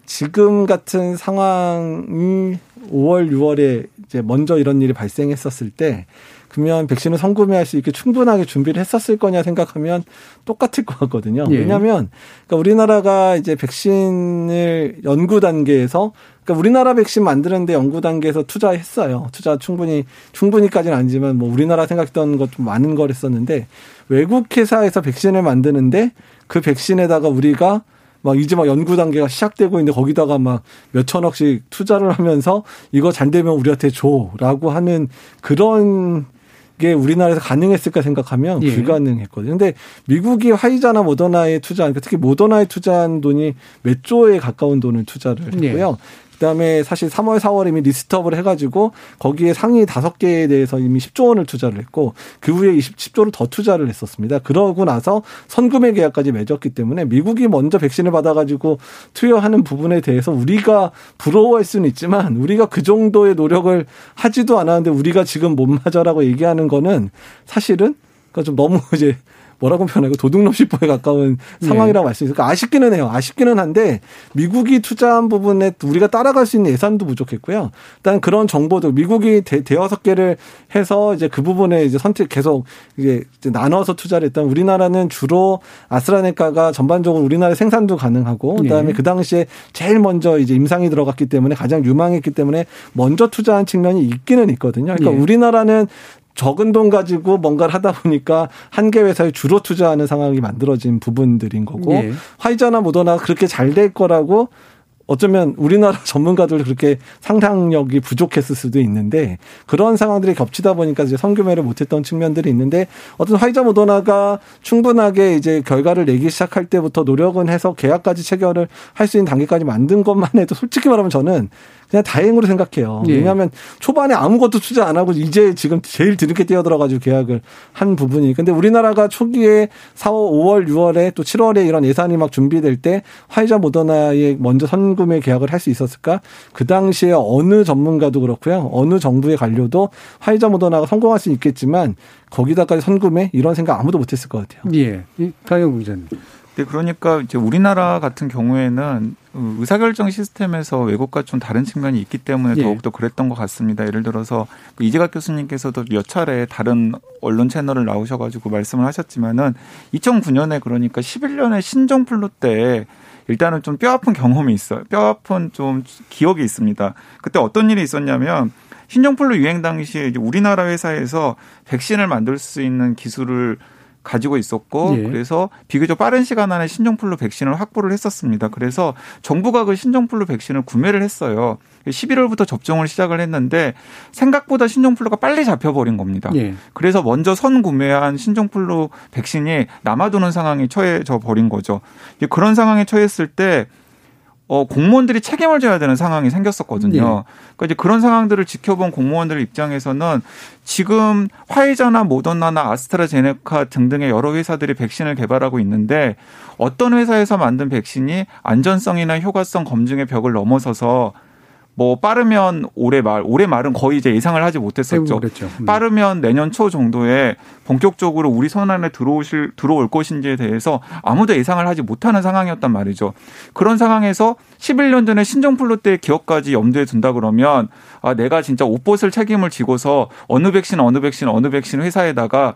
지금 같은 상황이 5월, 6월에 이제 먼저 이런 일이 발생했었을 때 그러면 백신을 선구매할 수 있게 충분하게 준비를 했었을 거냐 생각하면 똑같을 것 같거든요. 예. 왜냐하면 그러니까 우리나라가 이제 백신을 연구 단계에서 그러니까 우리나라 백신 만드는데 연구 단계에서 투자했어요. 투자 충분히 충분히까지는 아니지만 뭐 우리나라 생각했던 것 좀 많은 걸 했었는데 외국 회사에서 백신을 만드는데 그 백신에다가 우리가 막 이제 막 연구 단계가 시작되고 있는데 거기다가 막 몇천억씩 투자를 하면서 이거 잘 되면 우리한테 줘라고 하는 그런 게 우리나라에서 가능했을까 생각하면 예. 불가능했거든요. 근데 미국이 화이자나 모더나에 투자한 특히 모더나에 투자한 돈이 몇 조에 가까운 돈을 투자를 예. 했고요. 그다음에 사실 3월, 4월 이미 리스트업을 해가지고 거기에 상위 다섯 개에 대해서 이미 10조 원을 투자를 했고 그 후에 20, 10조를 더 투자를 했었습니다. 그러고 나서 선구매 계약까지 맺었기 때문에 미국이 먼저 백신을 받아가지고 투여하는 부분에 대해서 우리가 부러워할 수는 있지만 우리가 그 정도의 노력을 하지도 않았는데 우리가 지금 못 맞아라고 얘기하는 거는 사실은 그러니까 좀 너무 (laughs) 이제 뭐라고 표현하고 도둑놈식보에 가까운 상황이라고 할수 있어요. 그러니까 아쉽기는 해요. 아쉽기는 한데 미국이 투자한 부분에 우리가 따라갈 수 있는 예산도 부족했고요. 일단 그런 정보도 미국이 대, 대여섯 개를 해서 이제 그 부분에 이제 선택 계속 이제 나눠서 투자를 했던 우리나라는 주로 아스트라네카가 전반적으로 우리나라 생산도 가능하고 그다음에 예. 그 당시에 제일 먼저 이제 임상이 들어갔기 때문에 가장 유망했기 때문에 먼저 투자한 측면이 있기는 있거든요. 그러니까 예. 우리나라는 적은 돈 가지고 뭔가를 하다 보니까 한 개 회사에 주로 투자하는 상황이 만들어진 부분들인 거고 예. 화이자나 모더나가 그렇게 잘 될 거라고 어쩌면 우리나라 (laughs) 전문가들 그렇게 상상력이 부족했을 수도 있는데 그런 상황들이 겹치다 보니까 이제 선규매를 못했던 측면들이 있는데 어떤 화이자 모더나가 충분하게 이제 결과를 내기 시작할 때부터 노력은 해서 계약까지 체결을 할 수 있는 단계까지 만든 것만 해도 솔직히 말하면 저는 그냥 다행으로 생각해요. 예. 왜냐하면 초반에 아무것도 투자 안 하고 이제 지금 제일 뒤늦게 뛰어들어가지고 계약을 한 부분이. 근데 우리나라가 초기에 4월, 5월, 6월에 또 7월에 이런 예산이 막 준비될 때 화이자 모더나에 먼저 선구매 계약을 할 수 있었을까? 그 당시에 어느 전문가도 그렇고요. 어느 정부의 관료도 화이자 모더나가 성공할 수 있겠지만 거기다까지 선구매 이런 생각 아무도 못했을 것 같아요. 예. 이 강영 기자님. 네, 그러니까 이제 우리나라 같은 경우에는 의사결정 시스템에서 외국과 좀 다른 측면이 있기 때문에 예. 더욱더 그랬던 것 같습니다. 예를 들어서 그 이재갑 교수님께서도 몇 차례 다른 언론 채널을 나오셔가지고 말씀을 하셨지만은 2009년에 그러니까 11년에 신종플루 때 일단은 좀 뼈아픈 경험이 있어요. 뼈아픈 좀 기억이 있습니다. 그때 어떤 일이 있었냐면 신종플루 유행 당시에 우리나라 회사에서 백신을 만들 수 있는 기술을 가지고 있었고 예. 그래서 비교적 빠른 시간 안에 신종플루 백신을 확보를 했었습니다. 그래서 정부가 그 신종플루 백신을 구매를 했어요. 11월부터 접종을 시작을 했는데 생각보다 신종플루가 빨리 잡혀버린 겁니다. 예. 그래서 먼저 선 구매한 신종플루 백신이 남아도는 상황에 처해져 버린 거죠. 그런 상황에 처했을 때 어, 공무원들이 책임을 져야 되는 상황이 생겼었거든요. 예. 그러니까 이제 그런 상황들을 지켜본 공무원들 입장에서는 지금 화이자나 모더나나 아스트라제네카 등등의 여러 회사들이 백신을 개발하고 있는데 어떤 회사에서 만든 백신이 안전성이나 효과성 검증의 벽을 넘어서서 뭐 빠르면 올해 말, 올해 말은 거의 이제 예상을 하지 못했었죠. 음. 빠르면 내년 초 정도에 본격적으로 우리 손 안에 들어오실 들어올 것인지에 대해서 아무도 예상을 하지 못하는 상황이었단 말이죠. 그런 상황에서 11년 전에 신종플루 때 기억까지 염두에 둔다 그러면 아 내가 진짜 옷벗을 책임을 지고서 어느 백신 어느 백신 어느 백신 회사에다가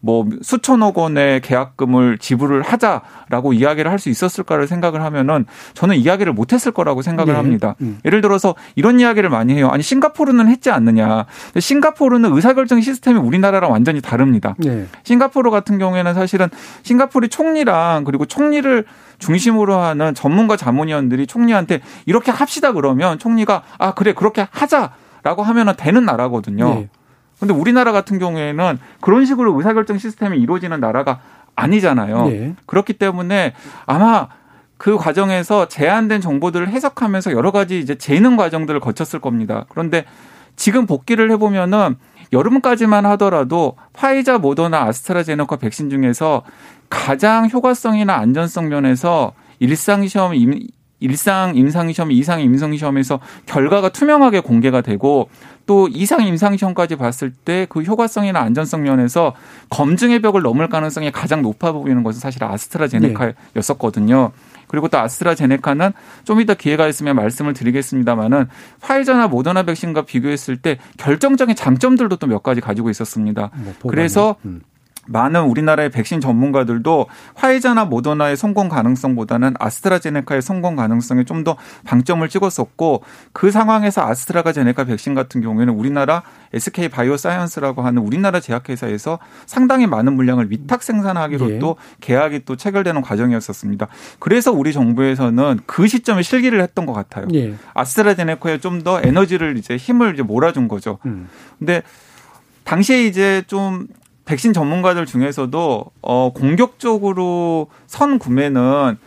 뭐 수천억 원의 계약금을 지불을 하자라고 이야기를 할 수 있었을까를 생각을 하면은 저는 이야기를 못 했을 거라고 생각을 예. 합니다. 음. 예를 들어서 이런 이야기를 많이 해요. 아니 싱가포르는 했지 않느냐. 싱가포르는 의사결정 시스템이 우리나라랑 완전히 다릅니다. 예. 싱가포르 같은 경우에는 사실은 싱가포르 총리랑 그리고 총리를 중심으로 하는 전문가 자문위원들이 총리한테 이렇게 합시다 그러면 총리가 아 그래 그렇게 하자 라고 하면은 되는 나라거든요. 예. 근데 우리나라 같은 경우에는 그런 식으로 의사결정 시스템이 이루어지는 나라가 아니잖아요. 예. 그렇기 때문에 아마 그 과정에서 제한된 정보들을 해석하면서 여러 가지 이제 재는 과정들을 거쳤을 겁니다. 그런데 지금 복귀를 해보면은 여름까지만 하더라도 화이자, 모더나, 아스트라제네카 백신 중에서 가장 효과성이나 안전성 면에서 일상 시험 임, 일상 임상 시험, 이상 임상 시험에서 결과가 투명하게 공개가 되고 또 이상 임상 시험까지 봤을 때 그 효과성이나 안전성 면에서 검증의 벽을 넘을 가능성이 가장 높아 보이는 것은 사실 아스트라제네카였었거든요. 그리고 또 아스트라제네카는 좀 이따 기회가 있으면 말씀을 드리겠습니다만은 화이자나 모더나 백신과 비교했을 때 결정적인 장점들도 또 몇 가지 가지고 있었습니다. 뭐. 그래서 음. 많은 우리나라의 백신 전문가들도 화이자나 모더나의 성공 가능성보다는 아스트라제네카의 성공 가능성에 좀 더 방점을 찍었었고 그 상황에서 아스트라제네카 백신 같은 경우에는 우리나라 SK 바이오사이언스라고 하는 우리나라 제약회사에서 상당히 많은 물량을 위탁 생산하기로 예. 또 계약이 또 체결되는 과정이었었습니다. 그래서 우리 정부에서는 그 시점에 실기를 했던 것 같아요. 예. 아스트라제네카에 좀 더 에너지를 이제 힘을 이제 몰아준 거죠. 음. 근데 당시에 이제 좀 백신 전문가들 중에서도 어 공격적으로 선 구매는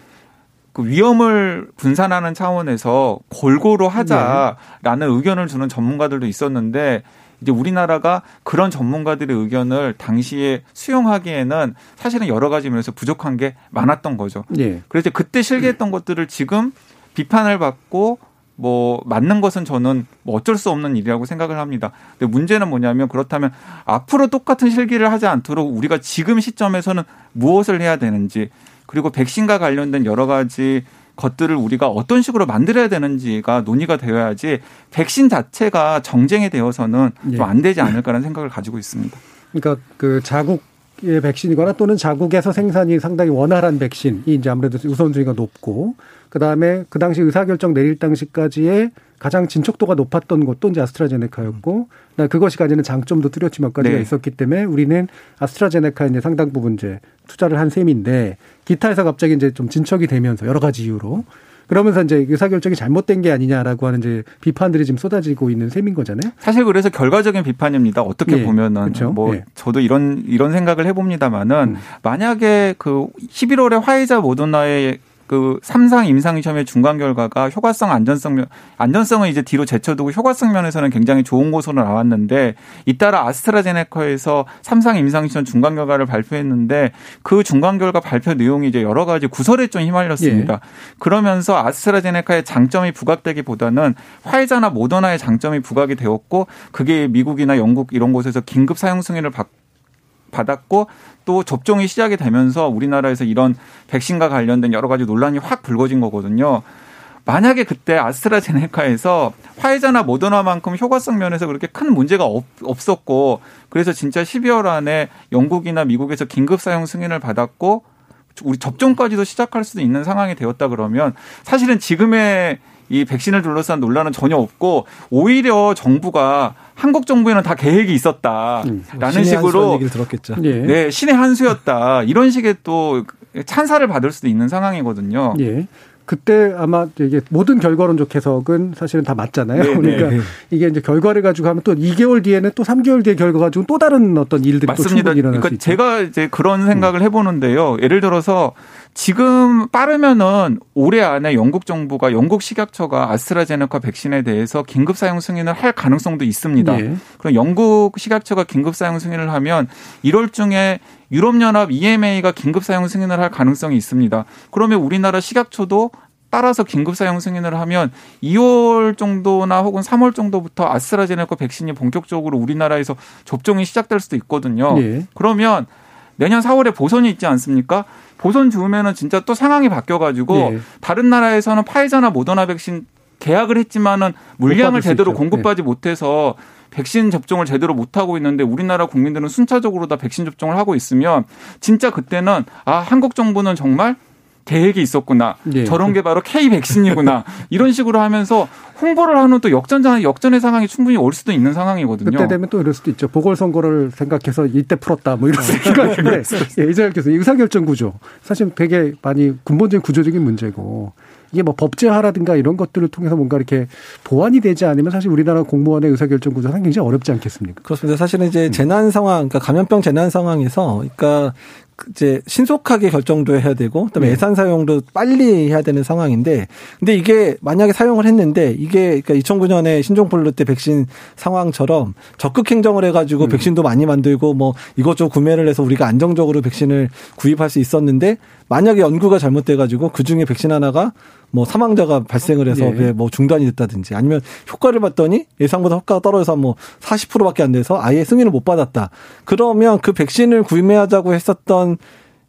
그 위험을 분산하는 차원에서 골고루 하자라는 의견을 주는 전문가들도 있었는데 이제 우리나라가 그런 전문가들의 의견을 당시에 수용하기에는 사실은 여러 가지 면에서 부족한 게 많았던 거죠. 예. 그래서 그때 실기했던 것들을 지금 비판을 받고 뭐 맞는 것은 저는 뭐 어쩔 수 없는 일이라고 생각을 합니다. 근데 문제는 뭐냐면 그렇다면 앞으로 똑같은 실기를 하지 않도록 우리가 지금 시점에서는 무엇을 해야 되는지 그리고 백신과 관련된 여러 가지 것들을 우리가 어떤 식으로 만들어야 되는지가 논의가 되어야지 백신 자체가 정쟁이 되어서는 예. 좀안 되지 않을까라는 생각을 가지고 있습니다. 그러니까 그 자국 백신이거나 또는 자국에서 생산이 상당히 원활한 백신이 이제 아무래도 우선순위가 높고 그다음에 그 당시 의사결정 내릴 당시까지의 가장 진척도가 높았던 곳도 이제 아스트라제네카였고 그것이 가지는 장점도 가지가 네. 있었기 때문에 우리는 아스트라제네카에 이제 상당 부분 이제 투자를 한 셈인데 기타에서 갑자기 이제 좀 진척이 되면서 여러 가지 이유로 그러면서 이제 의사결정이 잘못된 게 아니냐라고 하는 이제 비판들이 지금 쏟아지고 있는 셈인 거잖아요. 사실 그래서 결과적인 비판입니다. 어떻게 예, 보면은 그렇죠. 뭐 예. 저도 이런 이런 생각을 해봅니다만은 음. 만약에 그 11월에 화이자 모더나의 그 삼상 임상 시험의 중간 결과가 효과성 안전성 면 안전성은 이제 뒤로 제쳐두고 효과성 면에서는 굉장히 좋은 곳으로 나왔는데 잇따라 아스트라제네카에서 삼상 임상 시험 중간 결과를 발표했는데 그 중간 결과 발표 내용이 이제 여러 가지 구설에 좀 휘말렸습니다. 그러면서 아스트라제네카의 장점이 부각되기보다는 화이자나 모더나의 장점이 부각이 되었고 그게 미국이나 영국 이런 곳에서 긴급 사용 승인을 받 받았고 또 접종이 시작이 되면서 우리나라에서 이런 백신과 관련된 여러 가지 논란이 확 불거진 거거든요. 만약에 그때 아스트라제네카에서 화이자나 모더나만큼 효과성 면에서 그렇게 큰 문제가 없, 없었고 그래서 진짜 12월 안에 영국이나 미국에서 긴급 사용 승인을 받았고 우리 접종까지도 시작할 수도 있는 상황이 되었다 그러면 사실은 지금의 이 백신을 둘러싼 논란은 전혀 없고 오히려 정부가 한국 정부에는 다 계획이 있었다라는 한 수라는 식으로 들었겠죠. 예. 네 신의 한 수였다 이런 식의 또 찬사를 받을 수도 있는 상황이거든요. 예. 그때 아마 이게 모든 결과론적 해석은 사실은 다 맞잖아요. 네, 그러니까 네. 이게 이제 결과를 가지고 하면 또 2개월 뒤에는 또 3개월 뒤에 결과 가지고 또 다른 어떤 일들이 또 맞습니다. 충분히 일어날 수 그러니까 있죠. 제가 이제 그런 생각을 해보는데요. 예를 들어서 지금 빠르면은 올해 안에 영국 정부가 영국 식약처가 아스트라제네카 백신에 대해서 긴급 사용 승인을 할 가능성도 있습니다. 예. 그럼 영국 식약처가 긴급 사용 승인을 하면 1월 중에 유럽연합 EMA가 긴급 사용 승인을 할 가능성이 있습니다. 그러면 우리나라 식약처도 따라서 긴급 사용 승인을 하면 2월 정도나 혹은 3월 정도부터 아스트라제네카 백신이 본격적으로 우리나라에서 접종이 시작될 수도 있거든요. 예. 그러면 내년 4월에 보선이 있지 않습니까? 보선 주면은 진짜 또 상황이 바뀌어가지고 예. 다른 나라에서는 파이자나 모더나 백신 계약을 했지만은 물량을 제대로 있죠. 공급하지 못해서 백신 접종을 제대로 못 하고 있는데 우리나라 국민들은 순차적으로 다 백신 접종을 하고 있으면 진짜 그때는 아 한국 정부는 정말 계획이 있었구나. 예. 저런 게 바로 K 백신이구나. (laughs) 이런 식으로 하면서 홍보를 하는 또 역전장 역전의 상황이 충분히 올 수도 있는 상황이거든요. 그때 되면 또 이럴 수도 있죠. 보궐선거를 생각해서 이때 풀었다 뭐 이런 (laughs) 생각인데 예, 이재열 교수 의사결정 구조 사실 되게 많이 근본적인 구조적인 문제고 이게 뭐 법제화라든가 이런 것들을 통해서 뭔가 이렇게 보완이 되지 않으면 사실 우리나라 공무원의 의사결정 구조는 굉장히 어렵지 않겠습니까? 그렇습니다. 사실은 이제 재난 상황, 그러니까 감염병 재난 상황에서, 그러니까 이제 신속하게 결정도 해야 되고, 그다음에 네. 예산 사용도 빨리 해야 되는 상황인데, 근데 이게 만약에 사용을 했는데 이게 그러니까 2009년에 신종플루 때 백신 상황처럼 적극 행정을 해가지고 백신도 많이 만들고 뭐 이것저것 구매를 해서 우리가 안정적으로 백신을 구입할 수 있었는데 만약에 연구가 잘못돼가지고 그 중에 백신 하나가 뭐 사망자가 발생을 해서 예. 왜뭐 중단이 됐다든지 아니면 효과를 봤더니 예상보다 효과가 떨어져서 뭐 40%밖에 안 돼서 아예 승인을 못 받았다. 그러면 그 백신을 구매하자고 했었던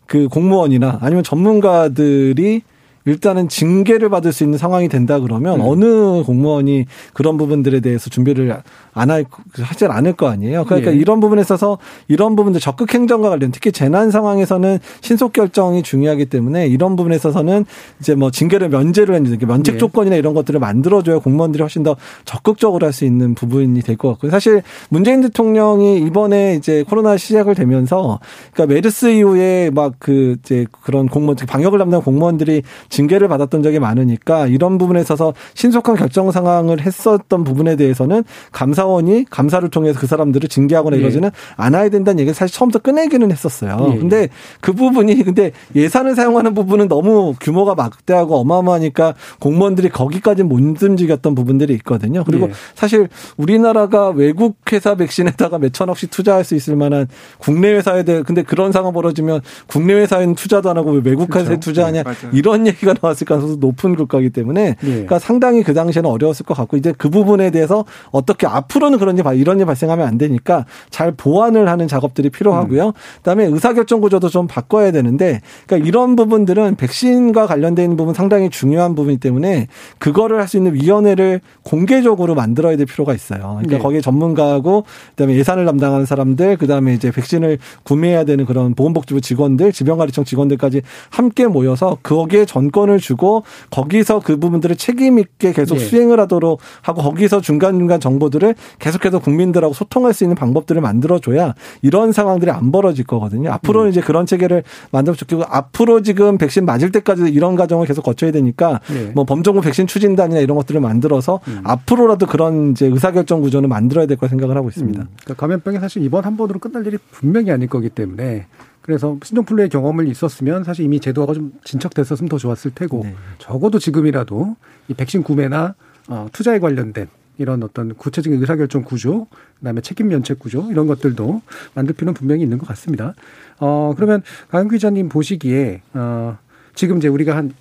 그 공무원이나 아니면 전문가들이 일단은 징계를 받을 수 있는 상황이 된다 그러면 음. 어느 공무원이 그런 부분들에 대해서 준비를 안 할, 하지 않을 거 아니에요. 그러니까 예. 이런 부분에 있어서 이런 부분들 적극 행정과 관련 특히 재난 상황에서는 신속 결정이 중요하기 때문에 이런 부분에 있어서는 이제 뭐 징계를 면제를 해주는 게 면책 예. 조건이나 이런 것들을 만들어줘야 공무원들이 훨씬 더 적극적으로 할 수 있는 부분이 될 것 같고요. 사실 문재인 대통령이 이번에 이제 코로나 시작을 되면서 그러니까 메르스 이후에 막 그 이제 그런 공무원 방역을 담당하는 공무원들이 징계를 받았던 적이 많으니까 이런 부분에 있어서 신속한 결정 상황을 했었던 부분에 대해서는 감사원이 감사를 통해서 그 사람들을 징계하거나 예. 이러지는 않아야 된다는 얘기를 사실 처음부터 꺼내기는 했었어요. 예. 근데 그 부분이 근데 예산을 사용하는 부분은 너무 규모가 막대하고 어마어마하니까 공무원들이 거기까지 못 움직였던 부분들이 있거든요. 그리고 예. 사실 우리나라가 외국 회사 백신에다가 몇 천억씩 투자할 수 있을 만한 국내 회사에 대해 근데 그런 상황 벌어지면 국내 회사에는 투자도 안 하고 왜 외국 회사에 그렇죠. 투자하냐 네. 이런 얘기 얘기가 나왔을 가능성이 높은 국가이기 때문에 예. 그러니까 상당히 그 당시에는 어려웠을 것 같고 이제 그 부분에 대해서 어떻게 앞으로는 그런 일 이런 일 발생하면 안 되니까 잘 보완을 하는 작업들이 필요하고요. 음. 그다음에 의사결정 구조도 좀 바꿔야 되는데 그러니까 이런 부분들은 백신과 관련된 부분 상당히 중요한 부분이기 때문에 그거를 할 수 있는 위원회를 공개적으로 만들어야 될 필요가 있어요. 그러니까 네. 거기에 전문가하고 그다음에 예산을 담당하는 사람들 그다음에 이제 백신을 구매해야 되는 그런 보건복지부 직원들, 질병관리청 직원들까지 함께 모여서 거기에 전 권을 주고 거기서 그 부분들을 책임 있게 계속 네. 수행을 하도록 하고 거기서 중간중간 정보들을 계속해서 국민들하고 소통할 수 있는 방법들을 만들어줘야 이런 상황들이 안 벌어질 거거든요. 앞으로는 이제 그런 체계를 만들면 좋겠고 앞으로 지금 백신 맞을 때까지 이런 과정을 계속 거쳐야 되니까 네. 뭐 범정부 백신 추진단이나 이런 것들을 만들어서 앞으로라도 그런 이제 의사결정 구조는 만들어야 될 거라 생각을 하고 있습니다. 음, 그러니까 감염병이 사실 이번 한 번으로 끝날 일이 분명히 아닐 거기 때문에 그래서 신종플루의 경험을 있었으면 사실 이미 제도가 좀 진척됐었으면 더 좋았을 테고 네. 적어도 지금이라도 이 백신 구매나 어, 투자에 관련된 이런 어떤 구체적인 의사결정 구조, 그다음에 책임 면책 구조 이런 것들도 만들 필요는 분명히 있는 것 같습니다. 어 그러면 강 기자님 보시기에 어 지금 이제 우리가 한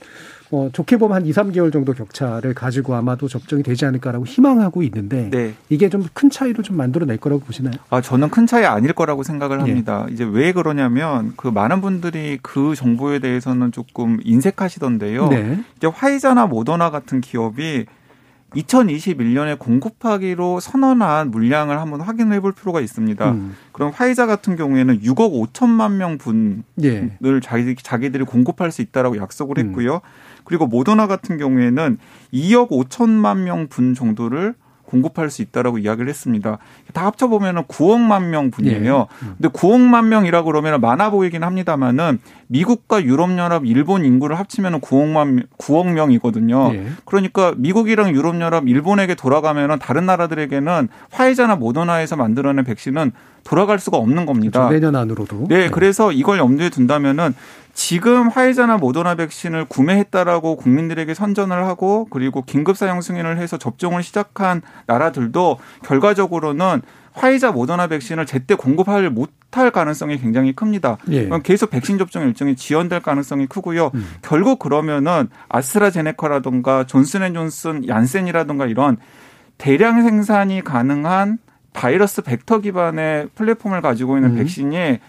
뭐 좋게 보면 한 2, 3개월 정도 격차를 가지고 아마도 접종이 되지 않을까라고 희망하고 있는데 네. 이게 좀 큰 차이로 좀 만들어낼 거라고 보시나요? 아, 저는 큰 차이 아닐 거라고 생각을 예. 합니다. 이제 왜 그러냐면 그 많은 분들이 그 정보에 대해서는 조금 인색하시던데요. 네. 이제 화이자나 모더나 같은 기업이 2021년에 공급하기로 선언한 물량을 한번 확인해 볼 필요가 있습니다. 음. 그럼 화이자 같은 경우에는 6억 5천만 명 분을 예. 자기, 자기들이 공급할 수 있다라고 약속을 음. 했고요. 그리고 모더나 같은 경우에는 2억 5천만 명 분 정도를 공급할 수 있다라고 이야기를 했습니다. 다 합쳐 보면은 9억만 명 분이에요. 예. 음. 근데 9억만 명이라 그러면 많아 보이긴 합니다만은 미국과 유럽연합, 일본 인구를 합치면은 9억만 9억 명이거든요. 예. 그러니까 미국이랑 유럽연합, 일본에게 돌아가면은 다른 나라들에게는 화이자나 모더나에서 만들어낸 백신은 돌아갈 수가 없는 겁니다. 그렇죠. 내년 안으로도. 네, 그래서 이걸 염두에 둔다면은 지금 화이자나 모더나 백신을 구매했다라고 국민들에게 선전을 하고 그리고 긴급 사용 승인을 해서 접종을 시작한 나라들도 결과적으로는 화이자 모더나 백신을 제때 공급할 못할 가능성이 굉장히 큽니다. 예. 그럼 계속 백신 접종 일정이 지연될 가능성이 크고요. 음. 결국 그러면은 아스트라제네카라든가 존슨앤존슨, 얀센이라든가 이런 대량 생산이 가능한 바이러스 벡터 기반의 플랫폼을 가지고 있는 음. 백신이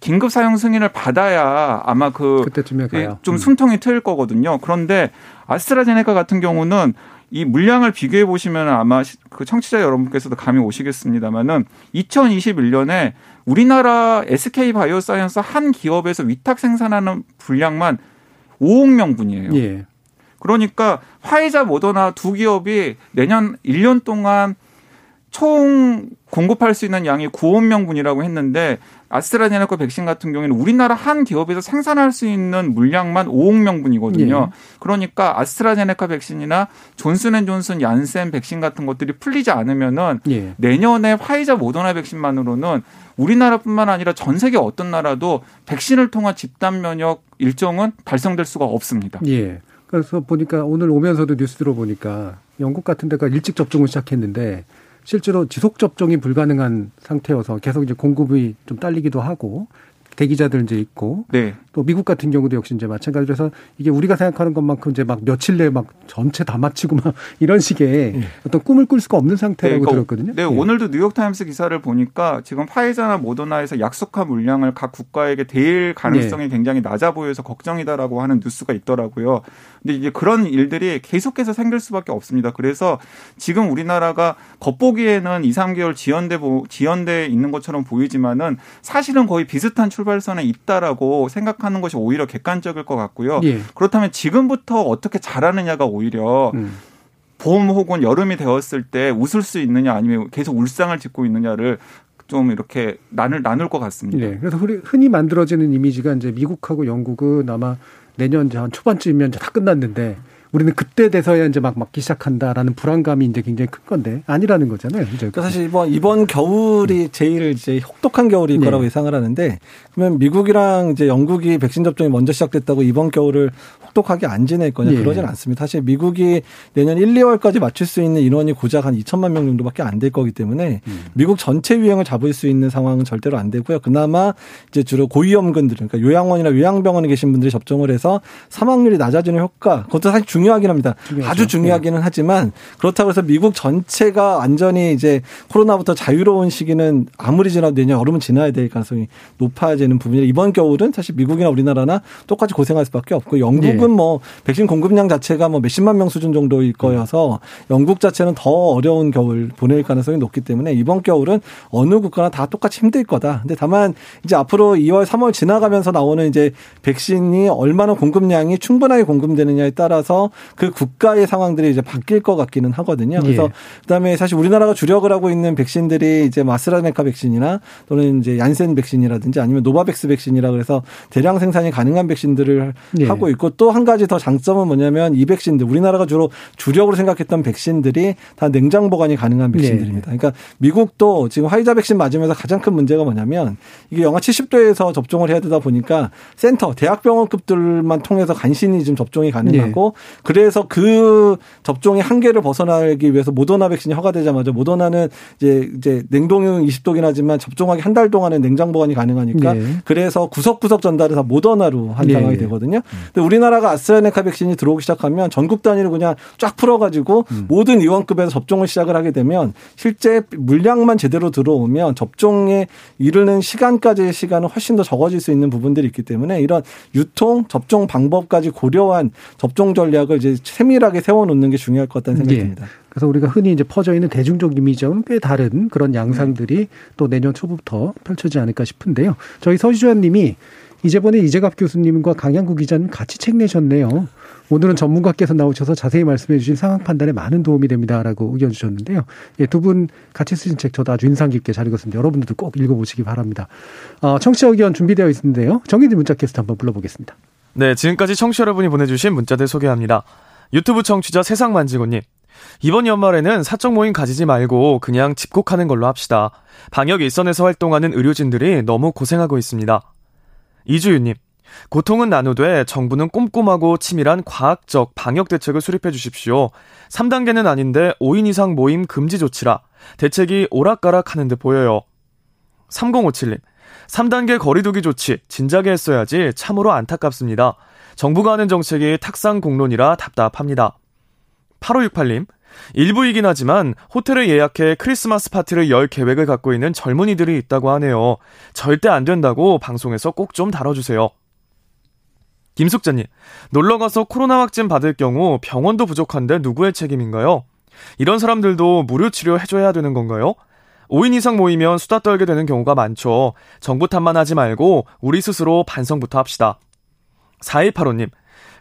긴급 사용 승인을 받아야 아마 그 그때쯤에 가요. 좀 음. 숨통이 트일 거거든요. 그런데 아스트라제네카 같은 경우는 이 물량을 비교해 보시면 아마 시- 그 청취자 여러분께서도 감이 오시겠습니다만은 2021년에 우리나라 SK 바이오사이언스 한 기업에서 위탁 생산하는 분량만 5억 명분이에요. 예. 그러니까 화이자 모더나 두 기업이 내년 1년 동안 총 공급할 수 있는 양이 9억 명분이라고 했는데 아스트라제네카 백신 같은 경우에는 우리나라 한 기업에서 생산할 수 있는 물량만 5억 명분이거든요. 그러니까 아스트라제네카 백신이나 존슨앤존슨, 얀센 백신 같은 것들이 풀리지 않으면은 예. 내년에 화이자 모더나 백신만으로는 우리나라뿐만 아니라 전 세계 어떤 나라도 백신을 통한 집단 면역 일정은 달성될 수가 없습니다. 예. 그래서 보니까 오늘 오면서도 뉴스 들어보니까 영국 같은 데가 일찍 접종을 시작했는데 실제로 지속 접종이 불가능한 상태여서 계속 이제 공급이 좀 딸리기도 하고 대기자들 이제 있고 네. 또 미국 같은 경우도 역시 이제 마찬가지로 해서 이게 우리가 생각하는 것만큼 이제 막 며칠 내에 막 전체 다 마치고 막 (laughs) 이런 식의 어떤 꿈을 꿀 수가 없는 상태라고 그러니까 들었거든요. 네, 예. 오늘도 뉴욕타임스 기사를 보니까 지금 파이자나 모더나에서 약속한 물량을 각 국가에게 대일 가능성이 네. 굉장히 낮아 보여서 걱정이다라고 하는 뉴스가 있더라고요. 근데 이제 그런 일들이 계속해서 생길 수밖에 없습니다. 그래서 지금 우리나라가 겉보기에는 2, 3개월 지연돼 보, 지연돼 있는 것처럼 보이지만은 사실은 거의 비슷한 출발 선에 있다라고 생각하는 것이 오히려 객관적일 것 같고요. 예. 그렇다면 지금부터 어떻게 잘하느냐가 오히려 음. 봄 혹은 여름이 되었을 때 웃을 수 있느냐 아니면 계속 울상을 짓고 있느냐를 좀 이렇게 나눌 나눌 것 같습니다. 네. 그래서 흔히- 흔히 만들어지는 이미지가 이제 미국하고 영국은 아마 내년 이제 한 초반쯤이면 다 끝났는데 우리는 그때 돼서야 이제 막 맞기 시작한다라는 불안감이 이제 굉장히 큰 건데 아니라는 거잖아요. 이제 그러니까 사실 이번 이번 겨울이 제일 이제 혹독한 겨울일 네. 거라고 예상을 하는데 그러면 미국이랑 이제 영국이 백신 접종이 먼저 시작됐다고 이번 겨울을 혹독하게 안 지낼 거냐 예. 그러진 않습니다. 사실 미국이 내년 1, 2월까지 맞출 수 있는 인원이 고작 한 2천만 명 정도밖에 안 될 거기 때문에 음. 미국 전체 유행을 잡을 수 있는 상황은 절대로 안 되고요. 그나마 이제 주로 고위험군들 그러니까 요양원이나 요양병원에 계신 분들이 접종을 해서 사망률이 낮아지는 효과 그것도 사실 중요하긴 합니다. 중요하죠. 아주 중요하기는 하지만 그렇다고 해서 미국 전체가 완전히 이제 코로나부터 자유로운 시기는 아무리 지나도 내년 여름은 지나야 될 가능성이 높아지는 부분이라 이번 겨울은 사실 미국이나 우리나라나 똑같이 고생할 수밖에 없고 영국은 예. 뭐 백신 공급량 자체가 뭐 몇십만 명 수준 정도일 거여서 영국 자체는 더 어려운 겨울 보낼 가능성이 높기 때문에 이번 겨울은 어느 국가나 다 똑같이 힘들 거다. 근데 다만 이제 앞으로 2월, 3월 지나가면서 나오는 이제 백신이 얼마나 공급량이 충분하게 공급되느냐에 따라서 그 국가의 상황들이 이제 바뀔 것 같기는 하거든요. 그래서 예. 그다음에 사실 우리나라가 주력을 하고 있는 백신들이 이제 아스트라제네카 백신이나 또는 이제 얀센 백신이라든지 아니면 노바백스 백신이라 그래서 대량 생산이 가능한 백신들을 예. 하고 있고 또 한 가지 더 장점은 뭐냐면 이 백신들 우리나라가 주로 주력으로 생각했던 백신들이 다 냉장 보관이 가능한 백신들입니다. 그러니까 미국도 지금 화이자 백신 맞으면서 가장 큰 문제가 뭐냐면 이게 영하 70도에서 접종을 해야 되다 보니까 센터 대학병원급들만 통해서 간신히 지금 접종이 가능하고 그래서 그 접종의 한계를 벗어나기 위해서 모더나 백신이 허가되자마자 모더나는 이제 이제 냉동용 20도긴 하지만 접종하기 한 달 동안은 냉장 보관이 가능하니까 네. 그래서 구석구석 전달을 다 모더나로 한 네. 상황이 되거든요. 근데 우리나라가 아스트라네카 백신이 들어오기 시작하면 전국 단위로 그냥 쫙 풀어가지고 모든 의원급에서 접종을 시작을 하게 되면 실제 물량만 제대로 들어오면 접종에 이르는 시간까지의 시간은 훨씬 더 적어질 수 있는 부분들이 있기 때문에 이런 유통 접종 방법까지 고려한 접종 전략 을 이제 세밀하게 세워놓는 게 중요할 것 같다는 생각이 예. 듭니다. 그래서 우리가 흔히 이제 퍼져 있는 대중적 이미지와는 꽤 다른 그런 양상들이 또 내년 초부터 펼쳐지지 않을까 싶은데요. 저희 서지주환님이 이제번에 이재갑 교수님과 강양구 기자님 같이 책 내셨네요. 오늘은 전문가께서 나오셔서 자세히 말씀해 주신 상황 판단에 많은 도움이 됩니다라고 의견 주셨는데요. 예, 두 분 같이 쓰신 책 저도 아주 인상 깊게 잘 읽었습니다. 여러분들도 꼭 읽어보시기 바랍니다. 어, 청취자 의견 준비되어 있는데요. 정의진 문자 캐스트 한번 불러보겠습니다. 네, 지금까지 청취자 여러분이 보내주신 문자들 소개합니다. 유튜브 청취자 세상 만지고님. 이번 연말에는 사적 모임 가지지 말고 그냥 집콕하는 걸로 합시다. 방역 일선에서 활동하는 의료진들이 너무 고생하고 있습니다. 이주윤님. 고통은 나누되 정부는 꼼꼼하고 치밀한 과학적 방역 대책을 수립해 주십시오. 3단계는 아닌데 5인 이상 모임 금지 조치라 대책이 오락가락 하는 듯 보여요. 3057님. 3단계 거리두기 조치 진작에 했어야지 참으로 안타깝습니다. 정부가 하는 정책이 탁상 공론이라 답답합니다. 8568님. 일부이긴 하지만 호텔을 예약해 크리스마스 파티를 열 계획을 갖고 있는 젊은이들이 있다고 하네요. 절대 안 된다고 방송에서 꼭 좀 다뤄주세요. 김숙자님, 놀러가서 코로나 확진 받을 경우 병원도 부족한데 누구의 책임인가요? 이런 사람들도 무료 치료 해줘야 되는 건가요? 5인 이상 모이면 수다 떨게 되는 경우가 많죠. 정부 탓만 하지 말고 우리 스스로 반성부터 합시다. 4185님,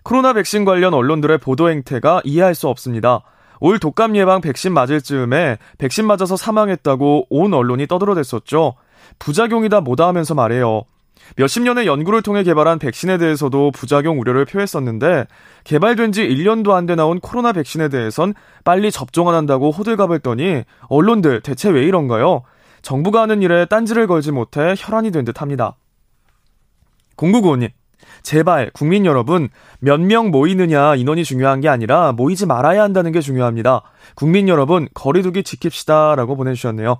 코로나 백신 관련 언론들의 보도 행태가 이해할 수 없습니다. 올 독감 예방 백신 맞을 즈음에 백신 맞아서 사망했다고 온 언론이 떠들어댔었죠. 부작용이다 뭐다 하면서 말해요. 몇십 년의 연구를 통해 개발한 백신에 대해서도 부작용 우려를 표했었는데 개발된 지 1년도 안 돼 나온 코로나 백신에 대해선 빨리 접종 안 한다고 호들갑을 떠니 언론들 대체 왜 이런가요? 정부가 하는 일에 딴지를 걸지 못해 혈안이 된 듯합니다. 0995님 제발 국민 여러분 몇 명 모이느냐 인원이 중요한 게 아니라 모이지 말아야 한다는 게 중요합니다. 국민 여러분 거리두기 지킵시다라고 보내주셨네요.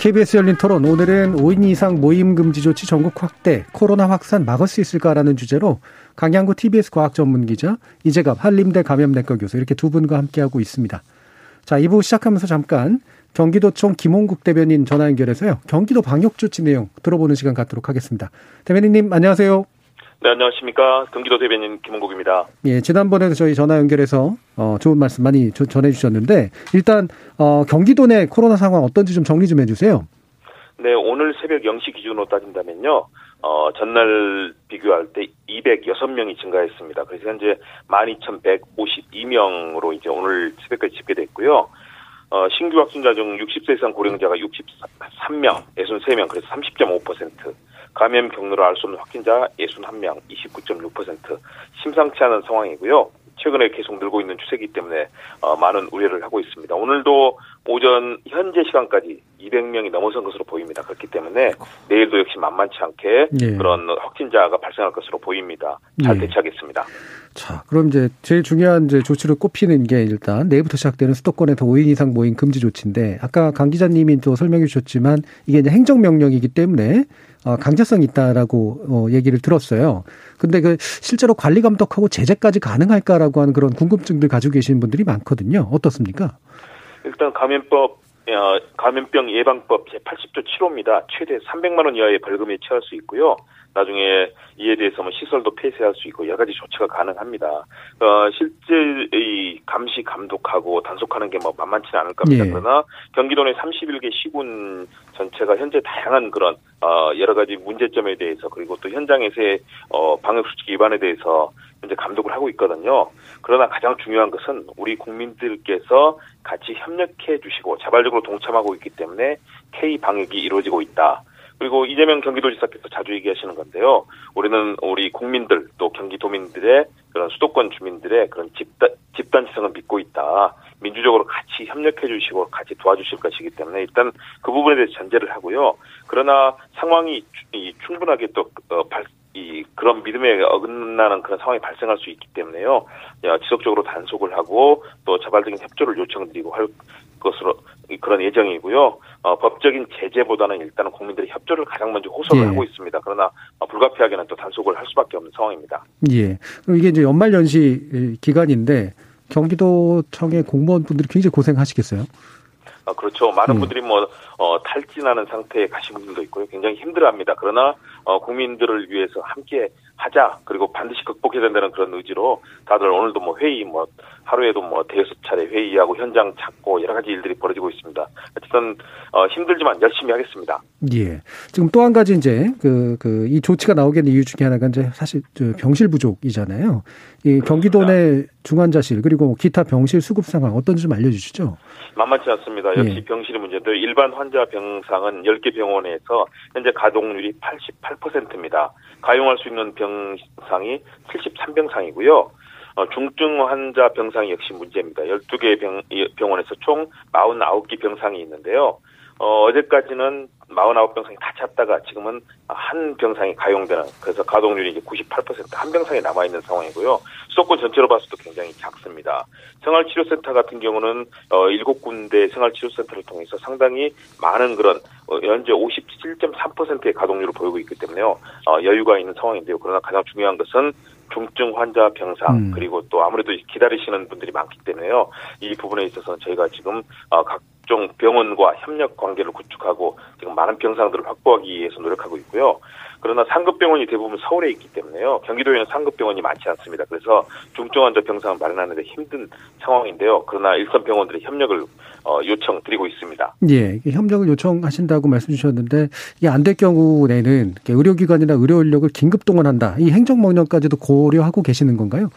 KBS 열린 토론 오늘은 5인 이상 모임 금지 조치 전국 확대 코로나 확산 막을 수 있을까라는 주제로 강양구 TBS 과학 전문 기자 이재갑 한림대 감염내과 교수 이렇게 두 분과 함께하고 있습니다. 자, 2부 시작하면서 잠깐 경기도청 김홍국 대변인 전화 연결해서요. 경기도 방역 조치 내용 들어보는 시간 갖도록 하겠습니다. 대변인님 안녕하세요. 네, 안녕하십니까. 경기도 대변인 김홍국입니다. 예, 지난번에도 저희 전화 연결해서 어, 좋은 말씀 많이 전해 주셨는데 일단 어, 경기도 내 코로나 상황 어떤지 좀 정리 좀 해주세요. 네, 오늘 새벽 0시 기준으로 따진다면요. 어, 전날 비교할 때 206명이 증가했습니다. 그래서 현재 12,152명으로 이제 오늘 새벽까지 집계됐고요. 어, 신규 확진자 중 60세 이상 고령자가 63명, 63명, 그래서 30.5%. 감염 경로를 알 수 없는 확진자 61명, 29.6%. 심상치 않은 상황이고요. 최근에 계속 늘고 있는 추세이기 때문에 어, 많은 우려를 하고 있습니다. 오늘도 오전 현재 시간까지 200명이 넘어선 것으로 보입니다. 그렇기 때문에 내일도 역시 만만치 않게 예. 그런 확진자가 발생할 것으로 보입니다. 잘 예. 대처하겠습니다. 자, 그럼 이제 제일 중요한 이제 조치를 꼽히는 게 일단 내일부터 시작되는 수도권에서 5인 이상 모임 금지 조치인데 아까 강 기자님이 또 설명해 주셨지만 이게 이제 행정명령이기 때문에 어, 강제성이 있다라고 어, 얘기를 들었어요. 근데 그 실제로 관리 감독하고 제재까지 가능할까라고 하는 그런 궁금증들 가지고 계시는 분들이 많거든요. 어떻습니까? 일단 감염법 어, 감염병 예방법 제80조 7호입니다. 최대 300만 원 이하의 벌금에 처할 수 있고요. 나중에 이에 대해서 뭐 시설도 폐쇄할 수 있고 여러 가지 조치가 가능합니다. 어, 실제 이 감시 감독하고 단속하는 게 뭐 만만치는 않을 겁니다. 예. 그러나 경기도 내 31개 시군 전체가 현재 다양한 그런 어, 여러 가지 문제점에 대해서 그리고 또 현장에서의 어, 방역 수칙 위반에 대해서 현재 감독을 하고 있거든요. 그러나 가장 중요한 것은 우리 국민들께서 같이 협력해 주시고 자발적으로 동참하고 있기 때문에 K 방역이 이루어지고 있다. 그리고 이재명 경기도지사께서 자주 얘기하시는 건데요. 우리는 우리 국민들 또 경기도민들의 그런 수도권 주민들의 그런 집단 집단지성을 믿고 있다. 민주적으로 같이 협력해 주시고 같이 도와주실 것이기 때문에 일단 그 부분에 대해서 전제를 하고요. 그러나 상황이 충분하게 또 어, 발, 이 그런 믿음에 어긋나는 그런 상황이 발생할 수 있기 때문에요. 야, 지속적으로 단속을 하고 또 자발적인 협조를 요청드리고 할 것으로 이- 그런 예정이고요. 어, 법적인 제재보다는 일단은 국민들의 협조를 가장 먼저 호소를 예. 하고 있습니다. 그러나 어, 불가피하게는 또 단속을 할 수밖에 없는 상황입니다. 예. 그럼 이게 이제 연말 연시 기간인데 경기도청의 공무원분들이 굉장히 고생하시겠어요. 어, 그렇죠. 많은 음. 분들이 뭐 어, 탈진하는 상태에 가신 분들도 있고요. 굉장히 힘들어합니다. 그러나 어, 국민들을 위해서 함께 하자 그리고 반드시 극복해야 된다는 그런 의지로 다들 오늘도 뭐 회의 뭐 하루에도 뭐 대여섯 차례 회의하고 현장 찾고 여러 가지 일들이 벌어지고 있습니다. 어쨌든 어, 힘들지만 열심히 하겠습니다. 예. 지금 또 한 가지 이제 그, 그, 이 조치가 나오게 된 이유 중에 하나가 이제 사실 저 병실 부족이잖아요. 이 경기도 내 중환자실 그리고 뭐 기타 병실 수급 상황 어떤지 좀 알려주시죠. 만만치 않습니다. 역시 예. 병실의 문제인데 일반 환자 병상은 10개 병원에서 현재 가동률이 88%입니다. 가용할 수 있는 병상이 73병상이고요. 어, 중증 환자 병상이 역시 문제입니다. 12개 병, 이 병원에서 총 49개 병상이 있는데요. 어, 어제까지는 49병상이 다 찼다가 지금은 한 병상이 가용되는 그래서 가동률이 이제 98%한 병상이 남아 있는 상황이고요. 수도권 전체로 봤을 때 굉장히 작습니다. 생활치료센터 같은 경우는 어 7군데 생활치료센터를 통해서 상당히 많은 그런 어, 현재 57.3%의 가동률을 보이고 있기 때문에요. 어, 여유가 있는 상황인데요. 그러나 가장 중요한 것은 중증 환자 병상 음. 그리고 또 아무래도 기다리시는 분들이 많기 때문에요. 이 부분에 있어서는 저희가 지금 어, 각종 병원과 협력 관계를 구축하고 지금 많은 병상들을 확보하기 위해서 노력하고 있고요. 그러나 상급 병원이 대부분 서울에 있기 때문에요. 경기도에는 상급 병원이 많지 않습니다. 그래서 중증 환자 병상을 마련하는데 힘든 상황인데요. 그러나 일선 병원들의 협력을 어, 요청드리고 있습니다. 예. 협력을 요청하신다고 말씀 주셨는데 이게 안 될 경우에는 의료기관이나 의료 인력을 긴급 동원한다. 이 행정 명령까지도 고려하고 계시는 건가요?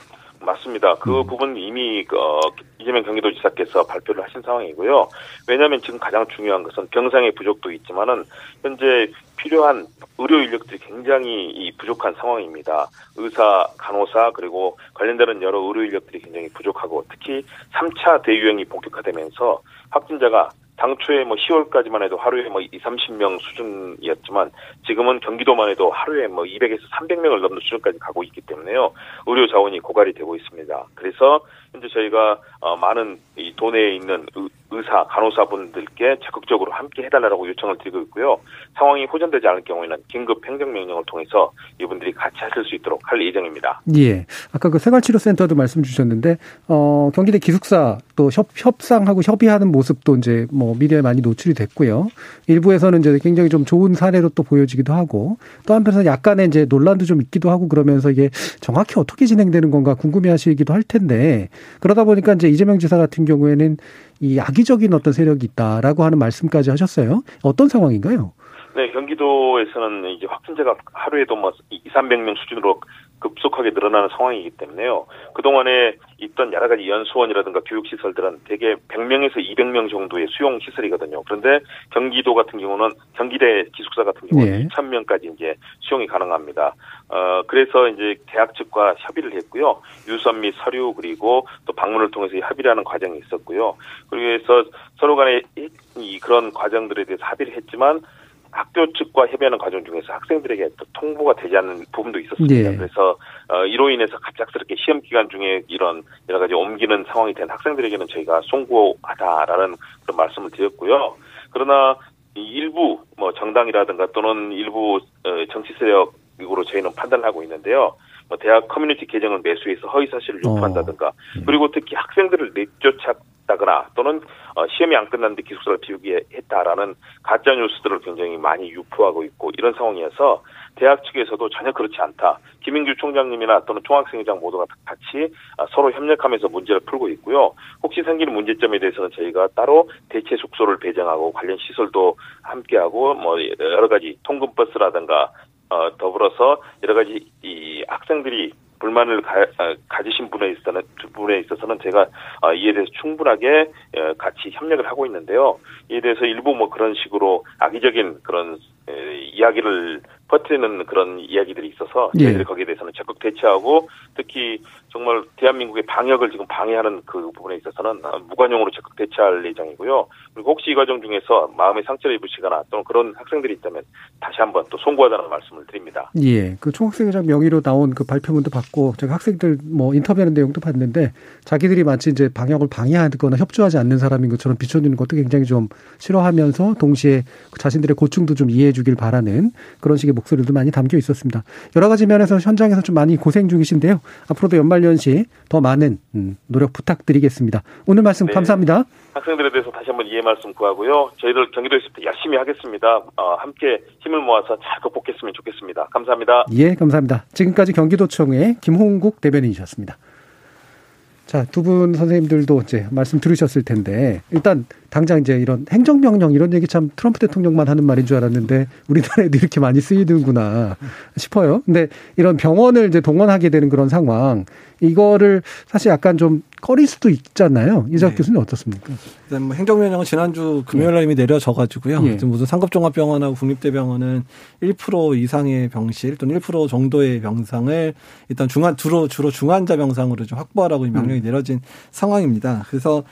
맞습니다. 그 부분 이미 어, 이재명 경기도지사께서 발표를 하신 상황이고요. 왜냐하면 지금 가장 중요한 것은 병상의 부족도 있지만은 현재 필요한 의료 인력들이 굉장히 이 부족한 상황입니다. 의사, 간호사 그리고 관련되는 여러 의료 인력들이 굉장히 부족하고 특히 3차 대유행이 본격화되면서 확진자가 당초에 뭐 10월까지만 해도 하루에 뭐 2, 30명 수준이었지만 지금은 경기도만 해도 하루에 뭐 200에서 300명을 넘는 수준까지 가고 있기 때문에요. 의료 자원이 고갈이 되고 있습니다. 그래서 현재 저희가 어, 많은 이 도내에 있는 의- 의사, 간호사분들께 적극적으로 함께 해달라고 요청을 드리고 있고요. 상황이 호전되지 않을 경우에는 긴급 행정명령을 통해서 이분들이 같이 하실 수 있도록 할 예정입니다. 예. 아까 그 생활치료센터도 말씀 주셨는데, 어, 경기대 기숙사 또 협, 협상하고 협의하는 모습도 이제 뭐 미디어에 많이 노출이 됐고요. 일부에서는 이제 굉장히 좀 좋은 사례로 또 보여지기도 하고, 또 한편에서 약간의 이제 논란도 좀 있기도 하고 그러면서 이게 정확히 어떻게 진행되는 건가 궁금해 하시기도 할 텐데, 그러다 보니까 이제 이재명 지사 같은 경우에는 이 악의적인 어떤 세력이 있다라고 하는 말씀까지 하셨어요. 어떤 상황인가요? 네, 경기도에서는 이제 확진자가 하루에도 뭐 2, 300명 수준으로 급속하게 늘어나는 상황이기 때문에요. 그동안에 있던 여러 가지 연수원이라든가 교육시설들은 대개 100명에서 200명 정도의 수용시설이거든요. 그런데 경기도 같은 경우는 경기대 기숙사 같은 경우는 네. 2,000명까지 이제 수용이 가능합니다. 어, 그래서 이제 대학 측과 협의를 했고요. 유선 및 서류 그리고 또 방문을 통해서 합의를 하는 과정이 있었고요. 그리고 해서 서로 간에 이- 이 그런 과정들에 대해서 합의를 했지만 학교 측과 협의하는 과정 중에서 학생들에게 또 통보가 되지 않는 부분도 있었습니다. 예. 그래서 어, 이로 인해서 갑작스럽게 시험 기간 중에 이런 여러 가지 옮기는 상황이 된 학생들에게는 저희가 송구하다라는 그런 말씀을 드렸고요. 그러나 이 일부 뭐 정당이라든가 또는 일부 어, 정치 세력으로 저희는 판단을 하고 있는데요. 뭐 대학 커뮤니티 계정을 매수해서 허위 사실을 유포한다든가 그리고 특히 학생들을 내쫓 았다거나 또는 어, 시험이 안 끝났는데 기숙사를 비우게 했다라는 가짜 뉴스들을 굉장히 많이 유포하고 있고 이런 상황이어서 대학 측에서도 전혀 그렇지 않다. 김인규 총장님이나 또는 총학생회장 모두가 같이 아, 서로 협력하면서 문제를 풀고 있고요. 혹시 생기는 문제점에 대해서는 저희가 따로 대체 숙소를 배정하고 관련 시설도 함께하고 뭐 여러 가지 통근 버스라든가 어, 더불어서 여러 가지 이 학생들이 불만을 가, 아, 가지신 분에 있어서는 분에 있어서는 제가 어, 이에 대해서 충분하게 어, 같이 협력을 하고 있는데요. 이에 대해서 일부 뭐 그런 식으로 악의적인 그런 에, 이야기를 퍼뜨리는 그런 이야기들이 있어서 예. 저희들이 거기에 대해서는 적극 대처하고 특히 정말 대한민국의 방역을 지금 방해하는 그 부분에 있어서는 어, 무관용으로 적극 대처할 예정이고요. 그리고 혹시 이 과정 중에서 마음의 상처를 입으시거나 또는 그런 학생들이 있다면 다시 한번 또 송구하다는 말씀을 드립니다. 예, 그 총학생회장 명의로 나온 그 발표문도 봤고 제가 학생들 뭐 인터뷰하는 내용도 봤는데 자기들이 마치 이제 방역을 방해하거나 협조하지 않는 사람인 것처럼 비춰주는 것도 굉장히 좀 싫어하면서 동시에 그 자신들의 고충도 좀 이해해 주길 바라는 그런 식의 목소리도 많이 담겨 있었습니다. 여러 가지 면에서 현장에서 좀 많이 고생 중이신데요. 앞으로도 연말연시 더 많은 음, 노력 부탁드리겠습니다. 오늘 말씀 네. 감사합니다. 학생들에 대해서 다시 한번 이해 말씀 구하고요. 저희들 경기도에서 열심히 하겠습니다. 어, 함께 힘을 모아서 잘 극복했으면 좋겠습니다. 감사합니다. 예, 감사합니다. 지금까지 경기도청의 김홍국 대변인이셨습니다. 자, 두 분 선생님들도 이제 말씀 들으셨을 텐데, 일단 당장 이제 이런 행정명령 이런 얘기 참 트럼프 대통령만 하는 말인 줄 알았는데, 우리나라에도 이렇게 많이 쓰이는구나 싶어요. 근데 이런 병원을 이제 동원하게 되는 그런 상황, 이거를 사실 약간 좀 꺼릴 수도 있잖아요. 이작 네. 교수님 어떻습니까? 일단 뭐 행정명령은 지난주 금요일 날 이미 내려져가지고요. 예. 지금 무슨 상급종합병원하고 국립대병원은 1% 이상의 병실 또는 1% 정도의 병상을 일단 중환 주로 주로 중환자 병상으로 좀 확보하라고 이 명령이 음. 내려진 상황입니다. 그래서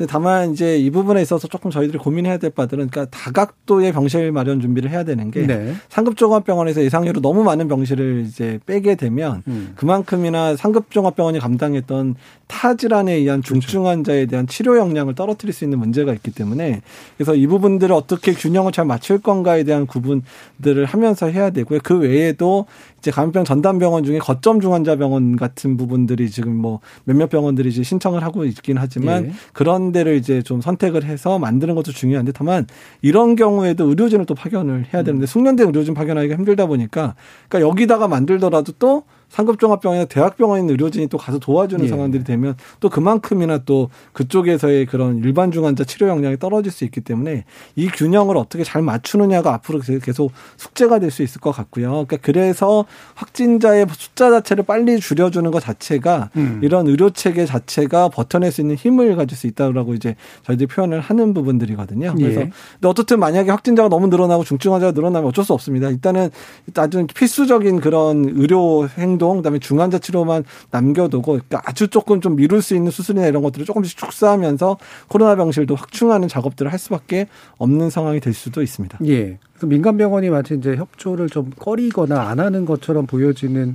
근데 다만 이제 이 부분에 있어서 조금 저희들이 고민해야 될 바들은 그러니까 다각도의 병실 마련 준비를 해야 되는 게 네. 상급 종합병원에서 예상외로 너무 많은 병실을 이제 빼게 되면 음. 그만큼이나 상급 종합병원이 감당했던 타 질환에 의한 중증 환자에 대한 치료 역량을 떨어뜨릴 수 있는 문제가 있기 때문에 그래서 이 부분들을 어떻게 균형을 잘 맞출 건가에 대한 구분들을 하면서 해야 되고요. 그 외에도 이제 감염병 전담 병원 중에 거점 중환자 병원 같은 부분들이 지금 뭐 몇몇 병원들이 이제 신청을 하고 있긴 하지만 예. 그런 데를 이제 좀 선택을 해서 만드는 것도 중요한데 다만 이런 경우에도 의료진을 또 파견을 해야 되는데 숙련된 의료진 파견하기가 힘들다 보니까 그러니까 여기다가 만들더라도 또 상급종합병원이나 대학병원에 있는 의료진이 또 가서 도와주는 예. 상황들이 되면 또 그만큼이나 또 그쪽에서의 그런 일반 중환자 치료 역량이 떨어질 수 있기 때문에 이 균형을 어떻게 잘 맞추느냐가 앞으로 계속 숙제가 될 수 있을 것 같고요. 그러니까 그래서 확진자의 숫자 자체를 빨리 줄여주는 것 자체가 음. 이런 의료 체계 자체가 버텨낼 수 있는 힘을 가질 수 있다고 이제 저희들이 표현을 하는 부분들이거든요. 그래서 예. 근데 어떻든 만약에 확진자가 너무 늘어나고 중증 환자가 늘어나면 어쩔 수 없습니다. 일단은 아주 필수적인 그런 의료 행 동, 그다음에 중환자 치료만 남겨두고 그러니까 아주 조금 좀 미룰 수 있는 수술이나 이런 것들을 조금씩 축소하면서 코로나 병실도 확충하는 작업들을 할 수밖에 없는 상황이 될 수도 있습니다. 예. 민간 병원이 마치 이제 협조를 좀 꺼리거나 안 하는 것처럼 보여지는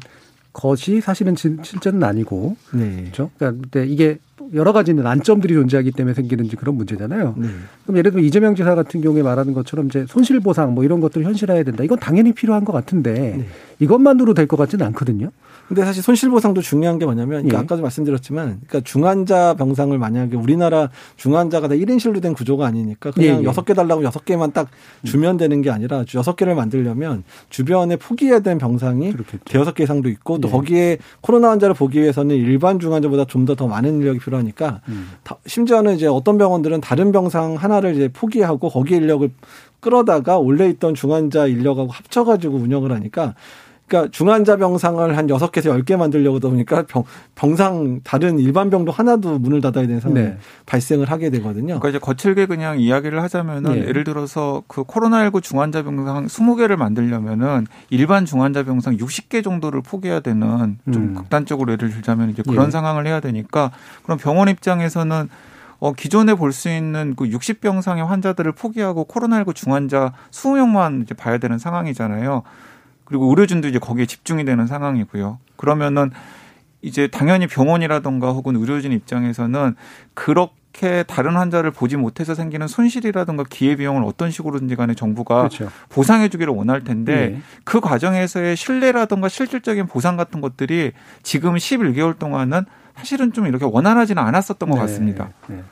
것이 사실은 진- 실제는 아니고 네. 그렇죠. 그러니까 이게 여러 가지 난점들이 존재하기 때문에 생기는 그런 문제잖아요. 네. 그럼 예를 들면 이재명 지사 같은 경우에 말하는 것처럼 이제 손실 보상 뭐 이런 것들을 현실화해야 된다. 이건 당연히 필요한 것 같은데 네. 이것만으로 될 것 같지는 않거든요. 근데 사실 손실보상도 중요한 게 뭐냐면 그러니까 예. 아까도 말씀드렸지만 그러니까 중환자 병상을 만약에 우리나라 중환자가 다 1인실로 된 구조가 아니니까 그냥 예, 예. 여섯 개 달라고 여섯 개만 딱 주면 되는 게 아니라 여섯 개를 만들려면 주변에 포기해야 되는 병상이 대여섯 개 이상도 있고 또 예. 거기에 코로나 환자를 보기 위해서는 일반 중환자보다 좀 더 더 많은 인력이 필요하니까 음. 다- 심지어는 이제 어떤 병원들은 다른 병상 하나를 이제 포기하고 거기 인력을 끌어다가 원래 있던 중환자 인력하고 합쳐가지고 운영을 하니까 그러니까 중환자 병상을 한 여섯 개에서 열 개 만들려고 하다 보니까 병, 병상 다른 일반 병도 하나도 문을 닫아야 되는 상황이 네. 발생을 하게 되거든요. 그러니까 이제 거칠게 그냥 이야기를 하자면은 예. 예를 들어서 그 코로나19 중환자 병상 20개를 만들려면은 일반 중환자 병상 60개 정도를 포기해야 되는 좀 음. 극단적으로 예를 들자면 이제 그런 예. 상황을 해야 되니까 그럼 병원 입장에서는 어, 기존에 볼 수 있는 그 60병상의 환자들을 포기하고 코로나19 중환자 20명만 이제 봐야 되는 상황이잖아요. 그리고 의료진도 이제 거기에 집중이 되는 상황이고요. 그러면은 이제 당연히 병원이라던가 혹은 의료진 입장에서는 그렇게 다른 환자를 보지 못해서 생기는 손실이라든가 기회비용을 어떤 식으로든지 간에 정부가 그렇죠. 보상해 주기를 원할 텐데 예. 그 과정에서의 신뢰라든가 실질적인 보상 같은 것들이 지금 11개월 동안은 사실은 좀 이렇게 원활하지는 않았었던 것 네. 같습니다. 네.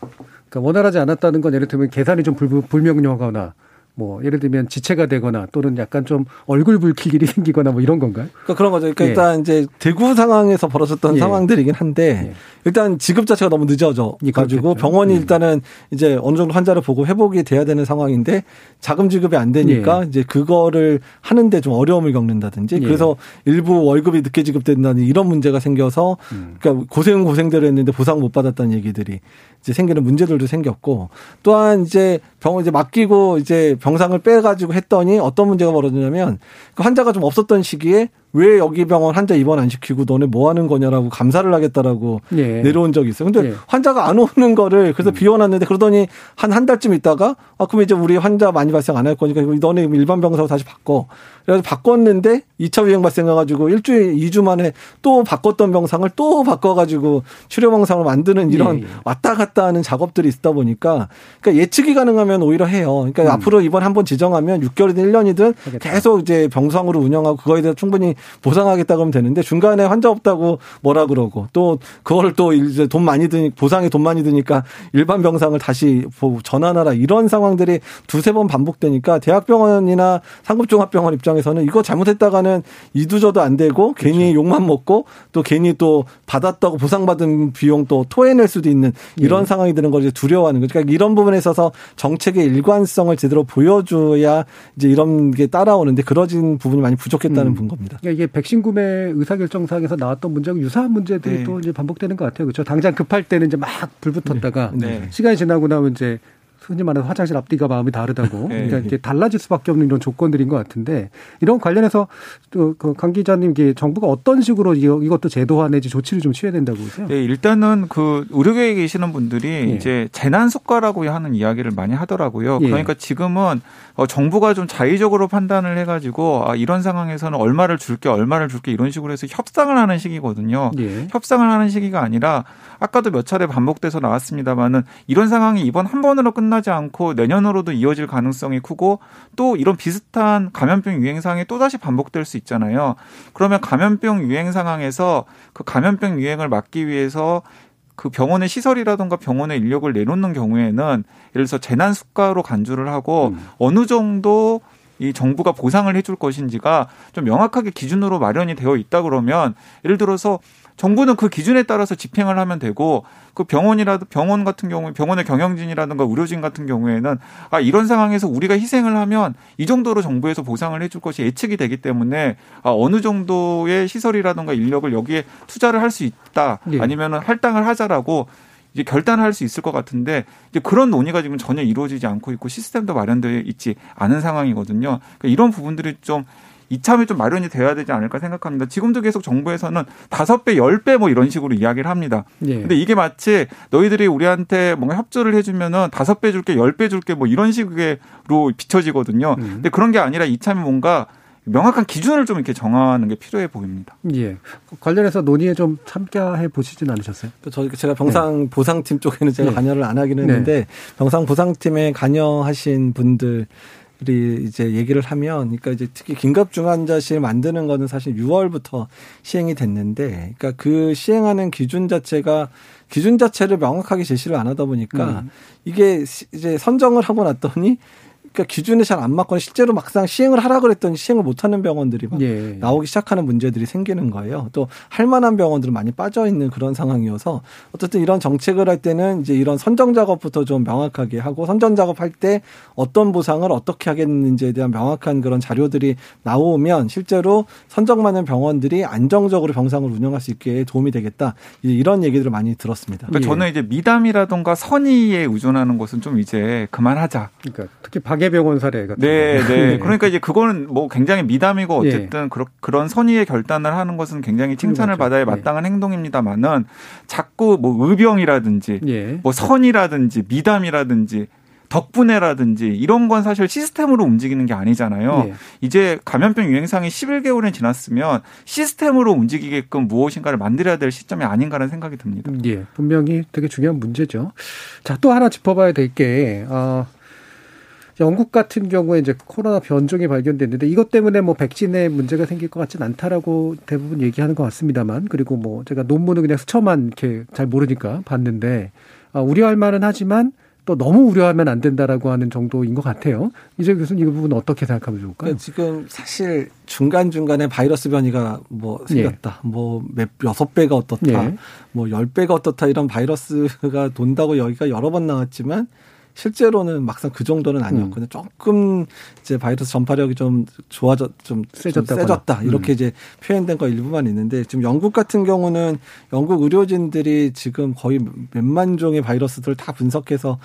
그러니까 원활하지 않았다는 건 예를 들면 계산이 좀 불, 불명료하거나 뭐 예를 들면 지체가 되거나 또는 약간 좀 얼굴 붉힐 일이 생기거나 뭐 이런 건가요? 그러니까 그런 거죠. 그러니까 예. 일단 이제 대구 상황에서 벌어졌던 예. 상황들이긴 한데 일단 지급 자체가 너무 늦어져 가지고 그렇겠죠. 병원이 예. 일단은 이제 어느 정도 환자를 보고 회복이 돼야 되는 상황인데 자금 지급이 안 되니까 예. 이제 그거를 하는데 좀 어려움을 겪는다든지 예. 그래서 일부 월급이 늦게 지급된다는 이런 문제가 생겨서 음. 그러니까 고생은 고생대로 했는데 보상 못 받았다는 얘기들이 이제 생기는 문제들도 생겼고 또한 이제 병원 이제 맡기고 이제 병상을 빼가지고 했더니 어떤 문제가 벌어지냐면 그 환자가 좀 없었던 시기에 왜 여기 병원 환자 입원 안 시키고 너네 뭐 하는 거냐라고 감사를 하겠다라고 예. 내려온 적이 있어요. 근데 예. 환자가 안 오는 거를 그래서 비워놨는데 그러더니 한 한 달쯤 있다가 아 그럼 이제 우리 환자 많이 발생 안 할 거니까 너네 일반 병사로 다시 바꿔. 그래서 바꿨는데 2차 유행 발생해가지고 일주일, 2주 만에 또 바꿨던 병상을 또 바꿔가지고 치료 병상을 만드는 이런 예, 예. 왔다 갔다 하는 작업들이 있다 보니까 그러니까 예측이 가능하면 오히려 해요. 그러니까 음. 앞으로 이번 한번 지정하면 6개월이든 1년이든 계속 이제 병상으로 운영하고 그거에 대해서 충분히 보상하겠다 그러면 되는데 중간에 환자 없다고 뭐라 그러고 또 그거를 또 이제 돈 많이 드니 보상에 돈 많이 드니까 일반 병상을 다시 보- 전환하라 이런 상황들이 두세 번 반복되니까 대학병원이나 상급종합병원 입장에서는 이거 잘못했다가는 이두저도 안 되고 괜히 욕만 먹고 또 괜히 또 받았다고 보상받은 비용 또 토해낼 수도 있는 이런 예. 상황이 드는 걸 이제 두려워하는 거죠. 그러니까 이런 부분에 있어서 정책의 일관성을 제대로 보여줘야 이제 이런 게 따라오는데 그러진 부분이 많이 부족했다는 음. 분 겁니다. 그러니까 이게 백신 구매 의사결정상에서 나왔던 문제하고 유사한 문제들이 네. 또 이제 반복되는 것 같아요. 그렇죠. 당장 급할 때는 이제 막 불붙었다가 네. 시간이 지나고 나면 이제 흔히 말해서 화장실 앞뒤가 마음이 다르다고 네. 그러니까 이게 달라질 수밖에 없는 이런 조건들인 것 같은데 이런 관련해서 또강 기자님 이게 정부가 어떤 식으로 이것도 제도화 내지 조치를 좀 취해야 된다고 보세요? 네, 일단은 그 의료계에 계시는 분들이 예. 이제 재난 수가라고 하는 이야기를 많이 하더라고요. 예. 그러니까 지금은 어, 정부가 좀 자의적으로 판단을 해가지고 아, 이런 상황에서는 얼마를 줄게, 얼마를 줄게 이런 식으로 해서 협상을 하는 시기거든요. 예. 협상을 하는 시기가 아니라 아까도 몇 차례 반복돼서 나왔습니다만은 이런 상황이 이번 한 번으로 끝나 지 않고 내년으로도 이어질 가능성이 크고 또 이런 비슷한 감염병 유행 상황이 또 다시 반복될 수 있잖아요. 그러면 감염병 유행 상황에서 그 감염병 유행을 막기 위해서 그 병원의 시설이라든가 병원의 인력을 내놓는 경우에는 예를 들어서 재난 수가로 간주를 하고 어느 정도 이 정부가 보상을 해줄 것인지가 좀 명확하게 기준으로 마련이 되어 있다 그러면 예를 들어서 정부는 그 기준에 따라서 집행을 하면 되고 그 병원이라도 병원 같은 경우에 병원의 경영진이라든가 의료진 같은 경우에는 아 이런 상황에서 우리가 희생을 하면 이 정도로 정부에서 보상을 해줄 것이 예측이 되기 때문에 아 어느 정도의 시설이라든가 인력을 여기에 투자를 할 수 있다 예. 아니면은 할당을 하자라고 이제 결단을 할수 있을 것 같은데 이제 그런 논의가 지금 전혀 이루어지지 않고 있고 시스템도 마련되어 있지 않은 상황이거든요. 그러니까 이런 부분들이 좀 이참에 좀 마련이 돼야 되지 않을까 생각합니다. 지금도 계속 정부에서는 다섯 배, 열 배 뭐 이런 식으로 이야기를 합니다. 예. 근데 이게 마치 너희들이 우리한테 뭔가 협조를 해주면은 다섯 배 줄게, 열 배 줄게 뭐 이런 식으로 비춰지거든요. 음. 근데 그런 게 아니라 이참에 뭔가 명확한 기준을 좀 이렇게 정하는 게 필요해 보입니다. 예. 관련해서 논의에 좀 참가해 보시진 않으셨어요? 저 제가 병상 네. 보상팀 쪽에는 제가 네. 관여를 안 하기는 네. 했는데 병상 보상팀에 관여하신 분들 이 이제 얘기를 하면, 그러니까 이제 특히 긴급 중환자실 만드는 거는 사실 6월부터 시행이 됐는데, 그러니까 그 시행하는 기준 자체가 기준 자체를 명확하게 제시를 안 하다 보니까 음. 이게 이제 선정을 하고 났더니 그러니까 기준에 잘 안 맞거나 실제로 막상 시행을 하라 그랬더니 시행을 못하는 병원들이 막 예. 나오기 시작하는 문제들이 생기는 거예요. 또 할 만한 병원들은 많이 빠져 있는 그런 상황이어서 어쨌든 이런 정책을 할 때는 이제 이런 선정 작업부터 좀 명확하게 하고 선정 작업할 때 어떤 보상을 어떻게 하겠는지에 대한 명확한 그런 자료들이 나오면 실제로 선정받는 병원들이 안정적으로 병상을 운영할 수 있게 도움이 되겠다. 이런 얘기들을 많이 들었습니다. 그러니까 예. 저는 이제 미담이라던가 선의에 의존하는 것은 좀 이제 그만하자. 그러니까 특히 박 가계병원 사례 같은 네, 네, (laughs) 네. 그러니까 이제 그거는 뭐 굉장히 미담이고 예. 어쨌든 예. 그런 선의의 결단을 하는 것은 굉장히 칭찬을 그렇죠. 받아야 예. 마땅한 예. 행동입니다만은 자꾸 뭐 의병이라든지 예. 뭐 선이라든지 미담이라든지 덕분에라든지 이런 건 사실 시스템으로 움직이는 게 아니잖아요. 예. 이제 감염병 유행상이 11개월이 지났으면 시스템으로 움직이게끔 무엇인가를 만들어야 될 시점이 아닌가라는 생각이 듭니다. 예, 분명히 되게 중요한 문제죠. 자, 또 하나 짚어봐야 될 게, 어, 영국 같은 경우에 이제 코로나 변종이 발견됐는데 이것 때문에 뭐 백신에 문제가 생길 것 같지는 않다라고 대부분 얘기하는 것 같습니다만 그리고 뭐 제가 논문을 그냥 스쳐만 이렇게 잘 모르니까 봤는데 아, 우려할 만은 하지만 또 너무 우려하면 안 된다라고 하는 정도인 것 같아요. 이제 교수님 이 부분 어떻게 생각하면 좋을까요? 지금 사실 중간 중간에 바이러스 변이가 뭐 생겼다, 예. 뭐몇 여섯 배가 어떻다, 예. 뭐열 배가 어떻다 이런 바이러스가 돈다고 여기가 여러 번 나왔지만 실제로는 막상 그 정도는 아니었거든요. 음. 조금 이제 바이러스 전파력이 좀 좋아졌, 좀, 세졌다, 세졌다. 이렇게 음. 이제 표현된 거 일부만 있는데 지금 영국 같은 경우는 영국 의료진들이 지금 거의 몇만 종의 바이러스들을 다 분석해서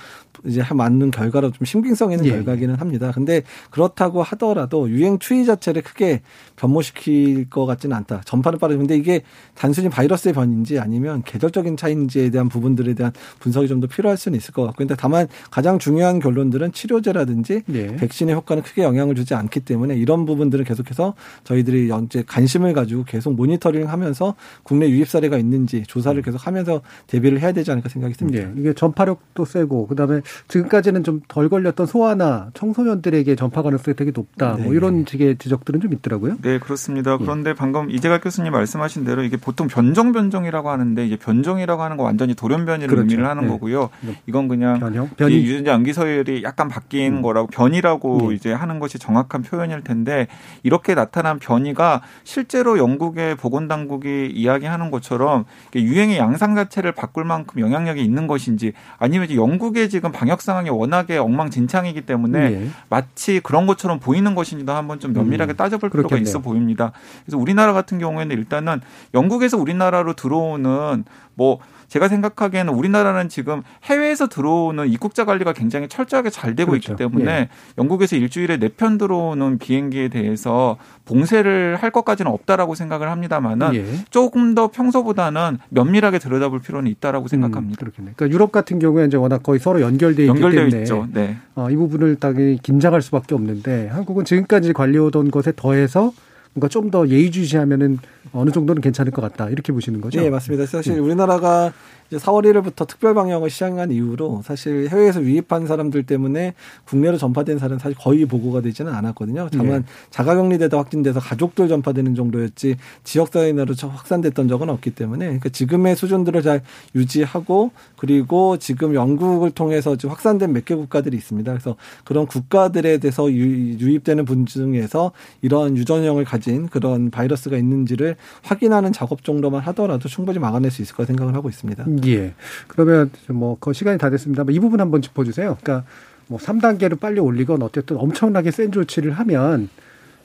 이제 맞는 결과로 좀 신빙성 있는 예. 결과기는 합니다. 근데 그렇다고 하더라도 유행 추이 자체를 크게 변모시킬 것 같지는 않다. 전파는 빠르죠. 근데 이게 단순히 바이러스의 변인지 아니면 계절적인 차이인지에 대한 부분들에 대한 분석이 좀 더 필요할 수는 있을 것 같고. 근데 다만 가장 중요한 결론들은 치료제라든지 예. 백신의 효과는 크게 영향을 주지 않기 때문에 이런 부분들은 계속해서 저희들이 연재 관심을 가지고 계속 모니터링 하면서 국내 유입 사례가 있는지 조사를 음. 계속 하면서 대비를 해야 되지 않을까 생각이 듭니다. 예. 이게 전파력도 세고 그다음에 지금까지는 좀 덜 걸렸던 소아나 청소년들에게 전파 가능성이 되게 높다. 네. 뭐 이런 식의 지적들은 좀 있더라고요. 네, 그렇습니다. 예. 그런데 방금 이재갑 교수님 말씀하신 대로 이게 보통 변종 변종이라고 하는데 이제 변종이라고 하는 거 완전히 돌연변이를 그렇죠. 의미를 하는 네. 거고요. 이건 그냥 변형? 변이 유전자 암기 서열이 약간 바뀐 음. 거라고 변이라고 네. 이제 하는 것이 정확한 표현일 텐데 이렇게 나타난 변이가 실제로 영국의 보건 당국이 이야기하는 것처럼 유행의 양상 자체를 바꿀 만큼 영향력이 있는 것인지 아니면 이제 영국의 지금 방역 상황이 워낙에 엉망진창이기 때문에 네. 마치 그런 것처럼 보이는 것인지도 한번 좀 면밀하게 음, 따져볼 필요가 그렇겠네요. 있어 보입니다. 그래서 우리나라 같은 경우에는 일단은 영국에서 우리나라로 들어오는 뭐 제가 생각하기에는 우리나라는 지금 해외에서 들어오는 입국자 관리가 굉장히 철저하게 잘 되고 그렇죠. 있기 때문에 예. 영국에서 일주일에 네 편 들어오는 비행기에 대해서 봉쇄를 할 것까지는 없다라고 생각을 합니다만은 예. 조금 더 평소보다는 면밀하게 들여다볼 필요는 있다라고 음, 생각합니다. 음, 그렇겠네. 그러니까 유럽 같은 경우에 이제 워낙 거의 서로 연결돼 있기 연결되어 때문에 있죠. 네. 어, 이 부분을 당연히 긴장할 수밖에 없는데 한국은 지금까지 관리오던 것에 더해서 뭔가 좀 더 예의주시하면은 어느 정도는 괜찮을 것 같다 이렇게 보시는 거죠? 네 맞습니다. 사실 네. 우리나라가 이제 4월 1일부터 특별 방역을 시행한 이후로 사실 해외에서 유입한 사람들 때문에 국내로 전파된 사례는 사실 거의 보고가 되지는 않았거든요. 다만 네. 자가격리되다 확진돼서 가족들 전파되는 정도였지 지역 사회 내로 확산됐던 적은 없기 때문에 그러니까 지금의 수준들을 잘 유지하고 그리고 지금 영국을 통해서 지금 확산된 몇 개 국가들이 있습니다. 그래서 그런 국가들에 대해서 유입되는 분 중에서 이런 유전형을 가진 그런 바이러스가 있는지를 확인하는 작업 정도만 하더라도 충분히 막아낼 수 있을 거라 생각을 하고 있습니다. 예. 그러면 뭐 그 시간이 다 됐습니다. 이 부분 한번 짚어주세요. 그러니까 뭐 3단계로 빨리 올리건 어쨌든 엄청나게 센 조치를 하면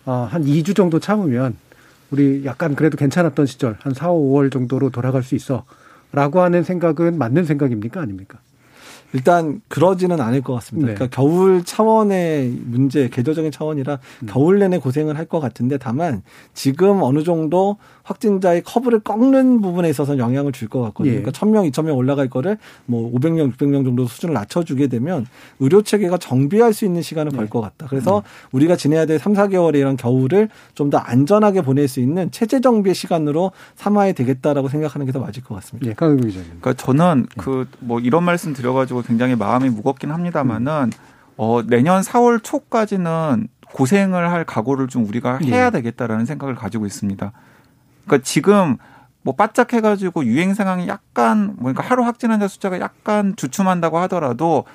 어, 한 2주 정도 참으면 우리 약간 그래도 괜찮았던 시절 한 4, 5월 정도로 돌아갈 수 있어. 라고 하는 생각은 맞는 생각입니까? 아닙니까? 일단 그러지는 않을 것 같습니다. 네. 그러니까 겨울 차원의 문제, 계절적인 차원이라 음. 겨울 내내 고생을 할 것 같은데 다만 지금 어느 정도 확진자의 커브를 꺾는 부분에 있어서 영향을 줄 것 같거든요. 예. 그러니까 1000명, 2000명 올라갈 거를 뭐 500명, 600명 정도 수준을 낮춰주게 되면 의료 체계가 정비할 수 있는 시간을 네. 벌것 같다. 그래서 우리가 지내야 될 3, 4개월의 이런 겨울을 좀 더 안전하게 보낼 수 있는 체제 정비의 시간으로 삼아야 되겠다라고 생각하는 게 더 맞을 것 같습니다. 예, 강은구 기자님. 그러니까 저는 그 뭐 이런 말씀 드려가지고 굉장히 마음이 무겁긴 합니다만은 어 내년 4월 초까지는 고생을 할 각오를 좀 우리가 해야 되겠다라는 생각을 가지고 있습니다. 그러니까 지금 뭐 바짝 해가지고 유행 상황이 약간 뭐 그러니까 하루 확진 환자 숫자가 약간 주춤한다고 하더라도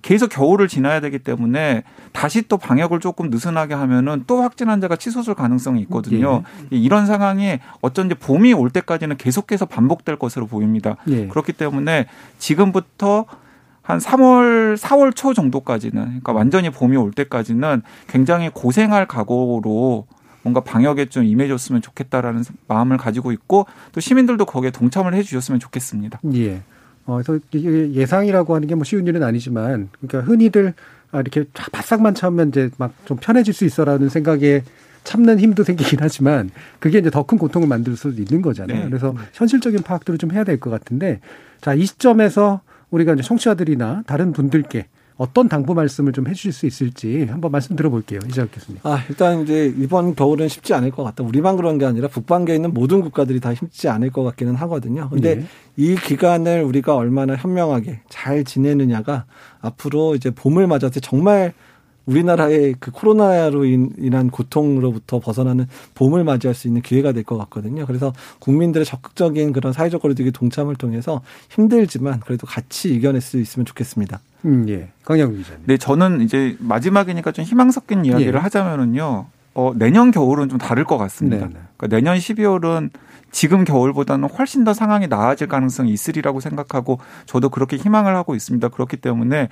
계속 겨울을 지나야 되기 때문에 다시 또 방역을 조금 느슨하게 하면은 또 확진 환자가 치솟을 가능성이 있거든요. 이런 상황이 어쩐지 봄이 올 때까지는 계속해서 반복될 것으로 보입니다. 예. 그렇기 때문에 지금부터 한 3월, 4월 초 정도까지는, 그러니까 완전히 봄이 올 때까지는 굉장히 고생할 각오로 뭔가 방역에 좀 임해줬으면 좋겠다라는 마음을 가지고 있고 또 시민들도 거기에 동참을 해 주셨으면 좋겠습니다. 예. 어, 그래서 예상이라고 하는 게 뭐 쉬운 일은 아니지만, 그러니까 흔히들 아, 이렇게 바싹만 참으면 이제 막 좀 편해질 수 있어라는 생각에 참는 힘도 생기긴 하지만 그게 이제 더 큰 고통을 만들 수도 있는 거잖아요. 네. 그래서 현실적인 파악들을 좀 해야 될 것 같은데 자, 이 시점에서 우리가 이제 청취자들이나 다른 분들께 어떤 당부 말씀을 좀 해주실 수 있을지 한번 말씀 들어볼게요. 이재학 교수님. 아, 일단 이제 이번 겨울은 쉽지 않을 것 같다. 우리만 그런 게 아니라 북반구에 있는 모든 국가들이 다 쉽지 않을 것 같기는 하거든요. 근데 네. 이 기간을 우리가 얼마나 현명하게 잘 지내느냐가 앞으로 이제 봄을 때 정말 우리나라의 그 코로나로 인- 인한 고통으로부터 벗어나는 봄을 맞이할 수 있는 기회가 될 것 같거든요. 그래서 국민들의 적극적인 그런 사회적 거리두기 동참을 통해서 힘들지만 그래도 같이 이겨낼 수 있으면 좋겠습니다. 음, 예. 강양 기자님. 네, 저는 이제 마지막이니까 좀 희망 섞인 이야기를 예. 하자면은요. 어, 내년 겨울은 좀 다를 것 같습니다. 네, 네. 그러니까 내년 12월은 지금 겨울보다는 훨씬 더 상황이 나아질 가능성이 있으리라고 생각하고 저도 그렇게 희망을 하고 있습니다. 그렇기 때문에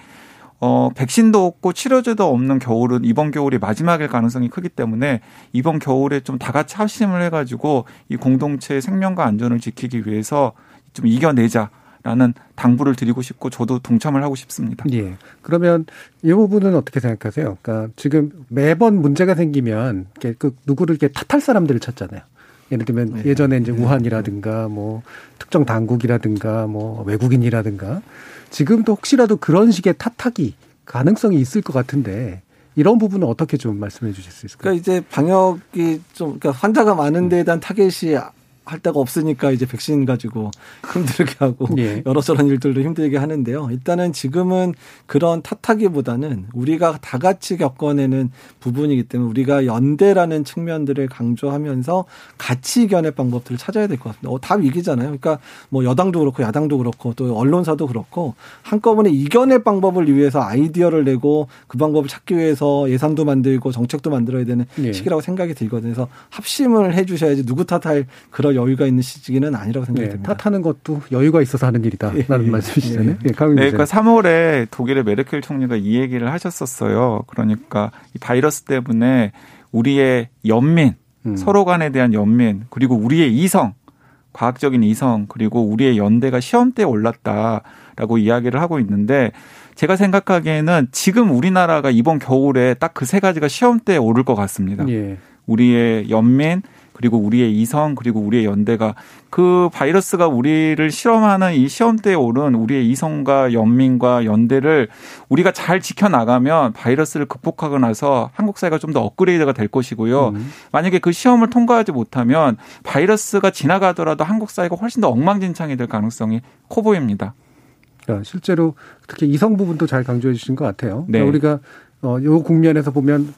어, 백신도 없고 치료제도 없는 겨울은 이번 겨울이 마지막일 가능성이 크기 때문에 이번 겨울에 좀 다 같이 합심을 해가지고 이 공동체의 생명과 안전을 지키기 위해서 좀 이겨내자 라는 당부를 드리고 싶고 저도 동참을 하고 싶습니다. 예. 그러면 이 부분은 어떻게 생각하세요? 그러니까 지금 매번 문제가 생기면 그 누구를 이렇게 탓할 사람들을 찾잖아요. 예를 들면 네. 예전에 이제 우한이라든가 뭐 특정 당국이라든가 뭐 외국인이라든가 지금도 혹시라도 그런 식의 탓하기 가능성이 있을 것 같은데 이런 부분은 어떻게 좀 말씀해 주실 수 있을까요? 그러니까 이제 방역이 좀 그러니까 환자가 많은 데에 대한 타겟이 할 데가 없으니까 이제 백신 가지고 힘들게 하고 (laughs) 예. 여러저런 일들도 힘들게 하는데요. 일단은 지금은 그런 탓하기보다는 우리가 다 같이 겪어내는 부분이기 때문에 우리가 연대라는 측면들을 강조하면서 같이 이겨낼 방법들을 찾아야 될 것 같습니다. 어, 다 위기잖아요. 그러니까 뭐 여당도 그렇고 야당도 그렇고 또 언론사도 그렇고 한꺼번에 이겨낼 방법을 위해서 아이디어를 내고 그 방법을 찾기 위해서 예산도 만들고 정책도 만들어야 되는 예. 시기라고 생각이 들거든요. 그래서 합심을 해 주셔야지 누구 탓할 그런 여유가 있는 시기는 아니라고 생각이 네, 듭니다. 탓하는 것도 여유가 있어서 하는 일이다라는 예. 말씀이시잖아요. 예, 강은 네. 그러니까 3월에 독일의 메르켈 총리가 이 얘기를 하셨었어요. 그러니까 이 바이러스 때문에 우리의 연민, 음. 서로 간에 대한 연민, 그리고 우리의 이성, 과학적인 이성, 그리고 우리의 연대가 시험대에 올랐다라고 이야기를 하고 있는데 제가 생각하기에는 지금 우리나라가 이번 겨울에 딱 그 세 가지가 시험대에 오를 것 같습니다. 예. 우리의 연민 그리고 우리의 이성 그리고 우리의 연대가 그 바이러스가 우리를 실험하는 이 시험대에 오른 우리의 이성과 연민과 연대를 우리가 잘 지켜나가면 바이러스를 극복하고 나서 한국 사회가 좀 더 업그레이드가 될 것이고요. 음. 만약에 그 시험을 통과하지 못하면 바이러스가 지나가더라도 한국 사회가 훨씬 더 엉망진창이 될 가능성이 커 보입니다. 그러니까 실제로 특히 이성 부분도 잘 강조해 주신 것 같아요. 네. 그러니까 우리가 어, 요 국면에서 보면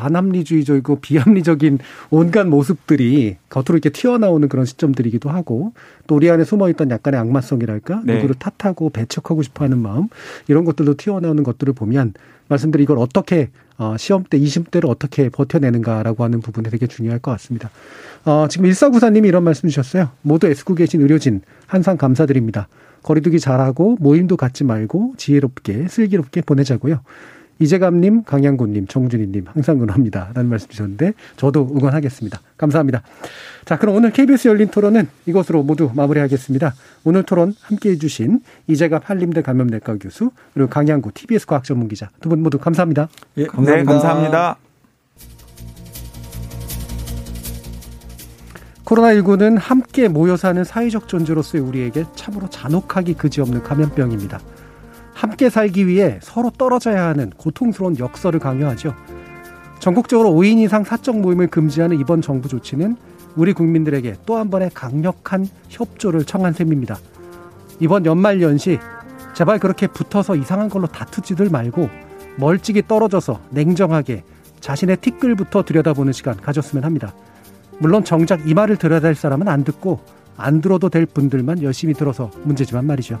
반합리주의적이고 비합리적인 온갖 모습들이 겉으로 이렇게 튀어나오는 그런 시점들이기도 하고 또 우리 안에 숨어있던 약간의 악마성이랄까 네. 누구를 탓하고 배척하고 싶어하는 마음 이런 것들도 튀어나오는 것들을 보면 말씀드린 이걸 어떻게 어, 시험 때, 20대를 어떻게 버텨내는가라고 하는 부분이 되게 중요할 것 같습니다. 어, 지금 1494님이 이런 말씀 주셨어요. 모두 애쓰고 계신 의료진 항상 감사드립니다. 거리두기 잘하고 모임도 갖지 말고 지혜롭게 슬기롭게 보내자고요. 이재감님, 강양구님, 정준희님 항상 응원합니다. 라는 말씀 주셨는데 저도 응원하겠습니다. 감사합니다. 자, 그럼 오늘 KBS 열린 토론은 이것으로 모두 마무리하겠습니다. 오늘 토론 함께해 주신 이재갑 한림대 감염내과 교수 그리고 강양구 TBS 과학전문기자 두 분 모두 감사합니다. 예, 감사합니다. 네, 감사합니다. 코로나19는 함께 모여 사는 사회적 존재로서의 우리에게 참으로 잔혹하기 그지없는 감염병입니다. 함께 살기 위해 서로 떨어져야 하는 고통스러운 역설을 강요하죠. 전국적으로 5인 이상 사적 모임을 금지하는 이번 정부 조치는 우리 국민들에게 또 한 번의 강력한 협조를 청한 셈입니다. 이번 연말 연시 제발 그렇게 붙어서 이상한 걸로 다투지들 말고 멀찍이 떨어져서 냉정하게 자신의 티끌부터 들여다보는 시간 가졌으면 합니다. 물론 정작 이 말을 들어야 될 사람은 안 듣고 안 들어도 될 분들만 열심히 들어서 문제지만 말이죠.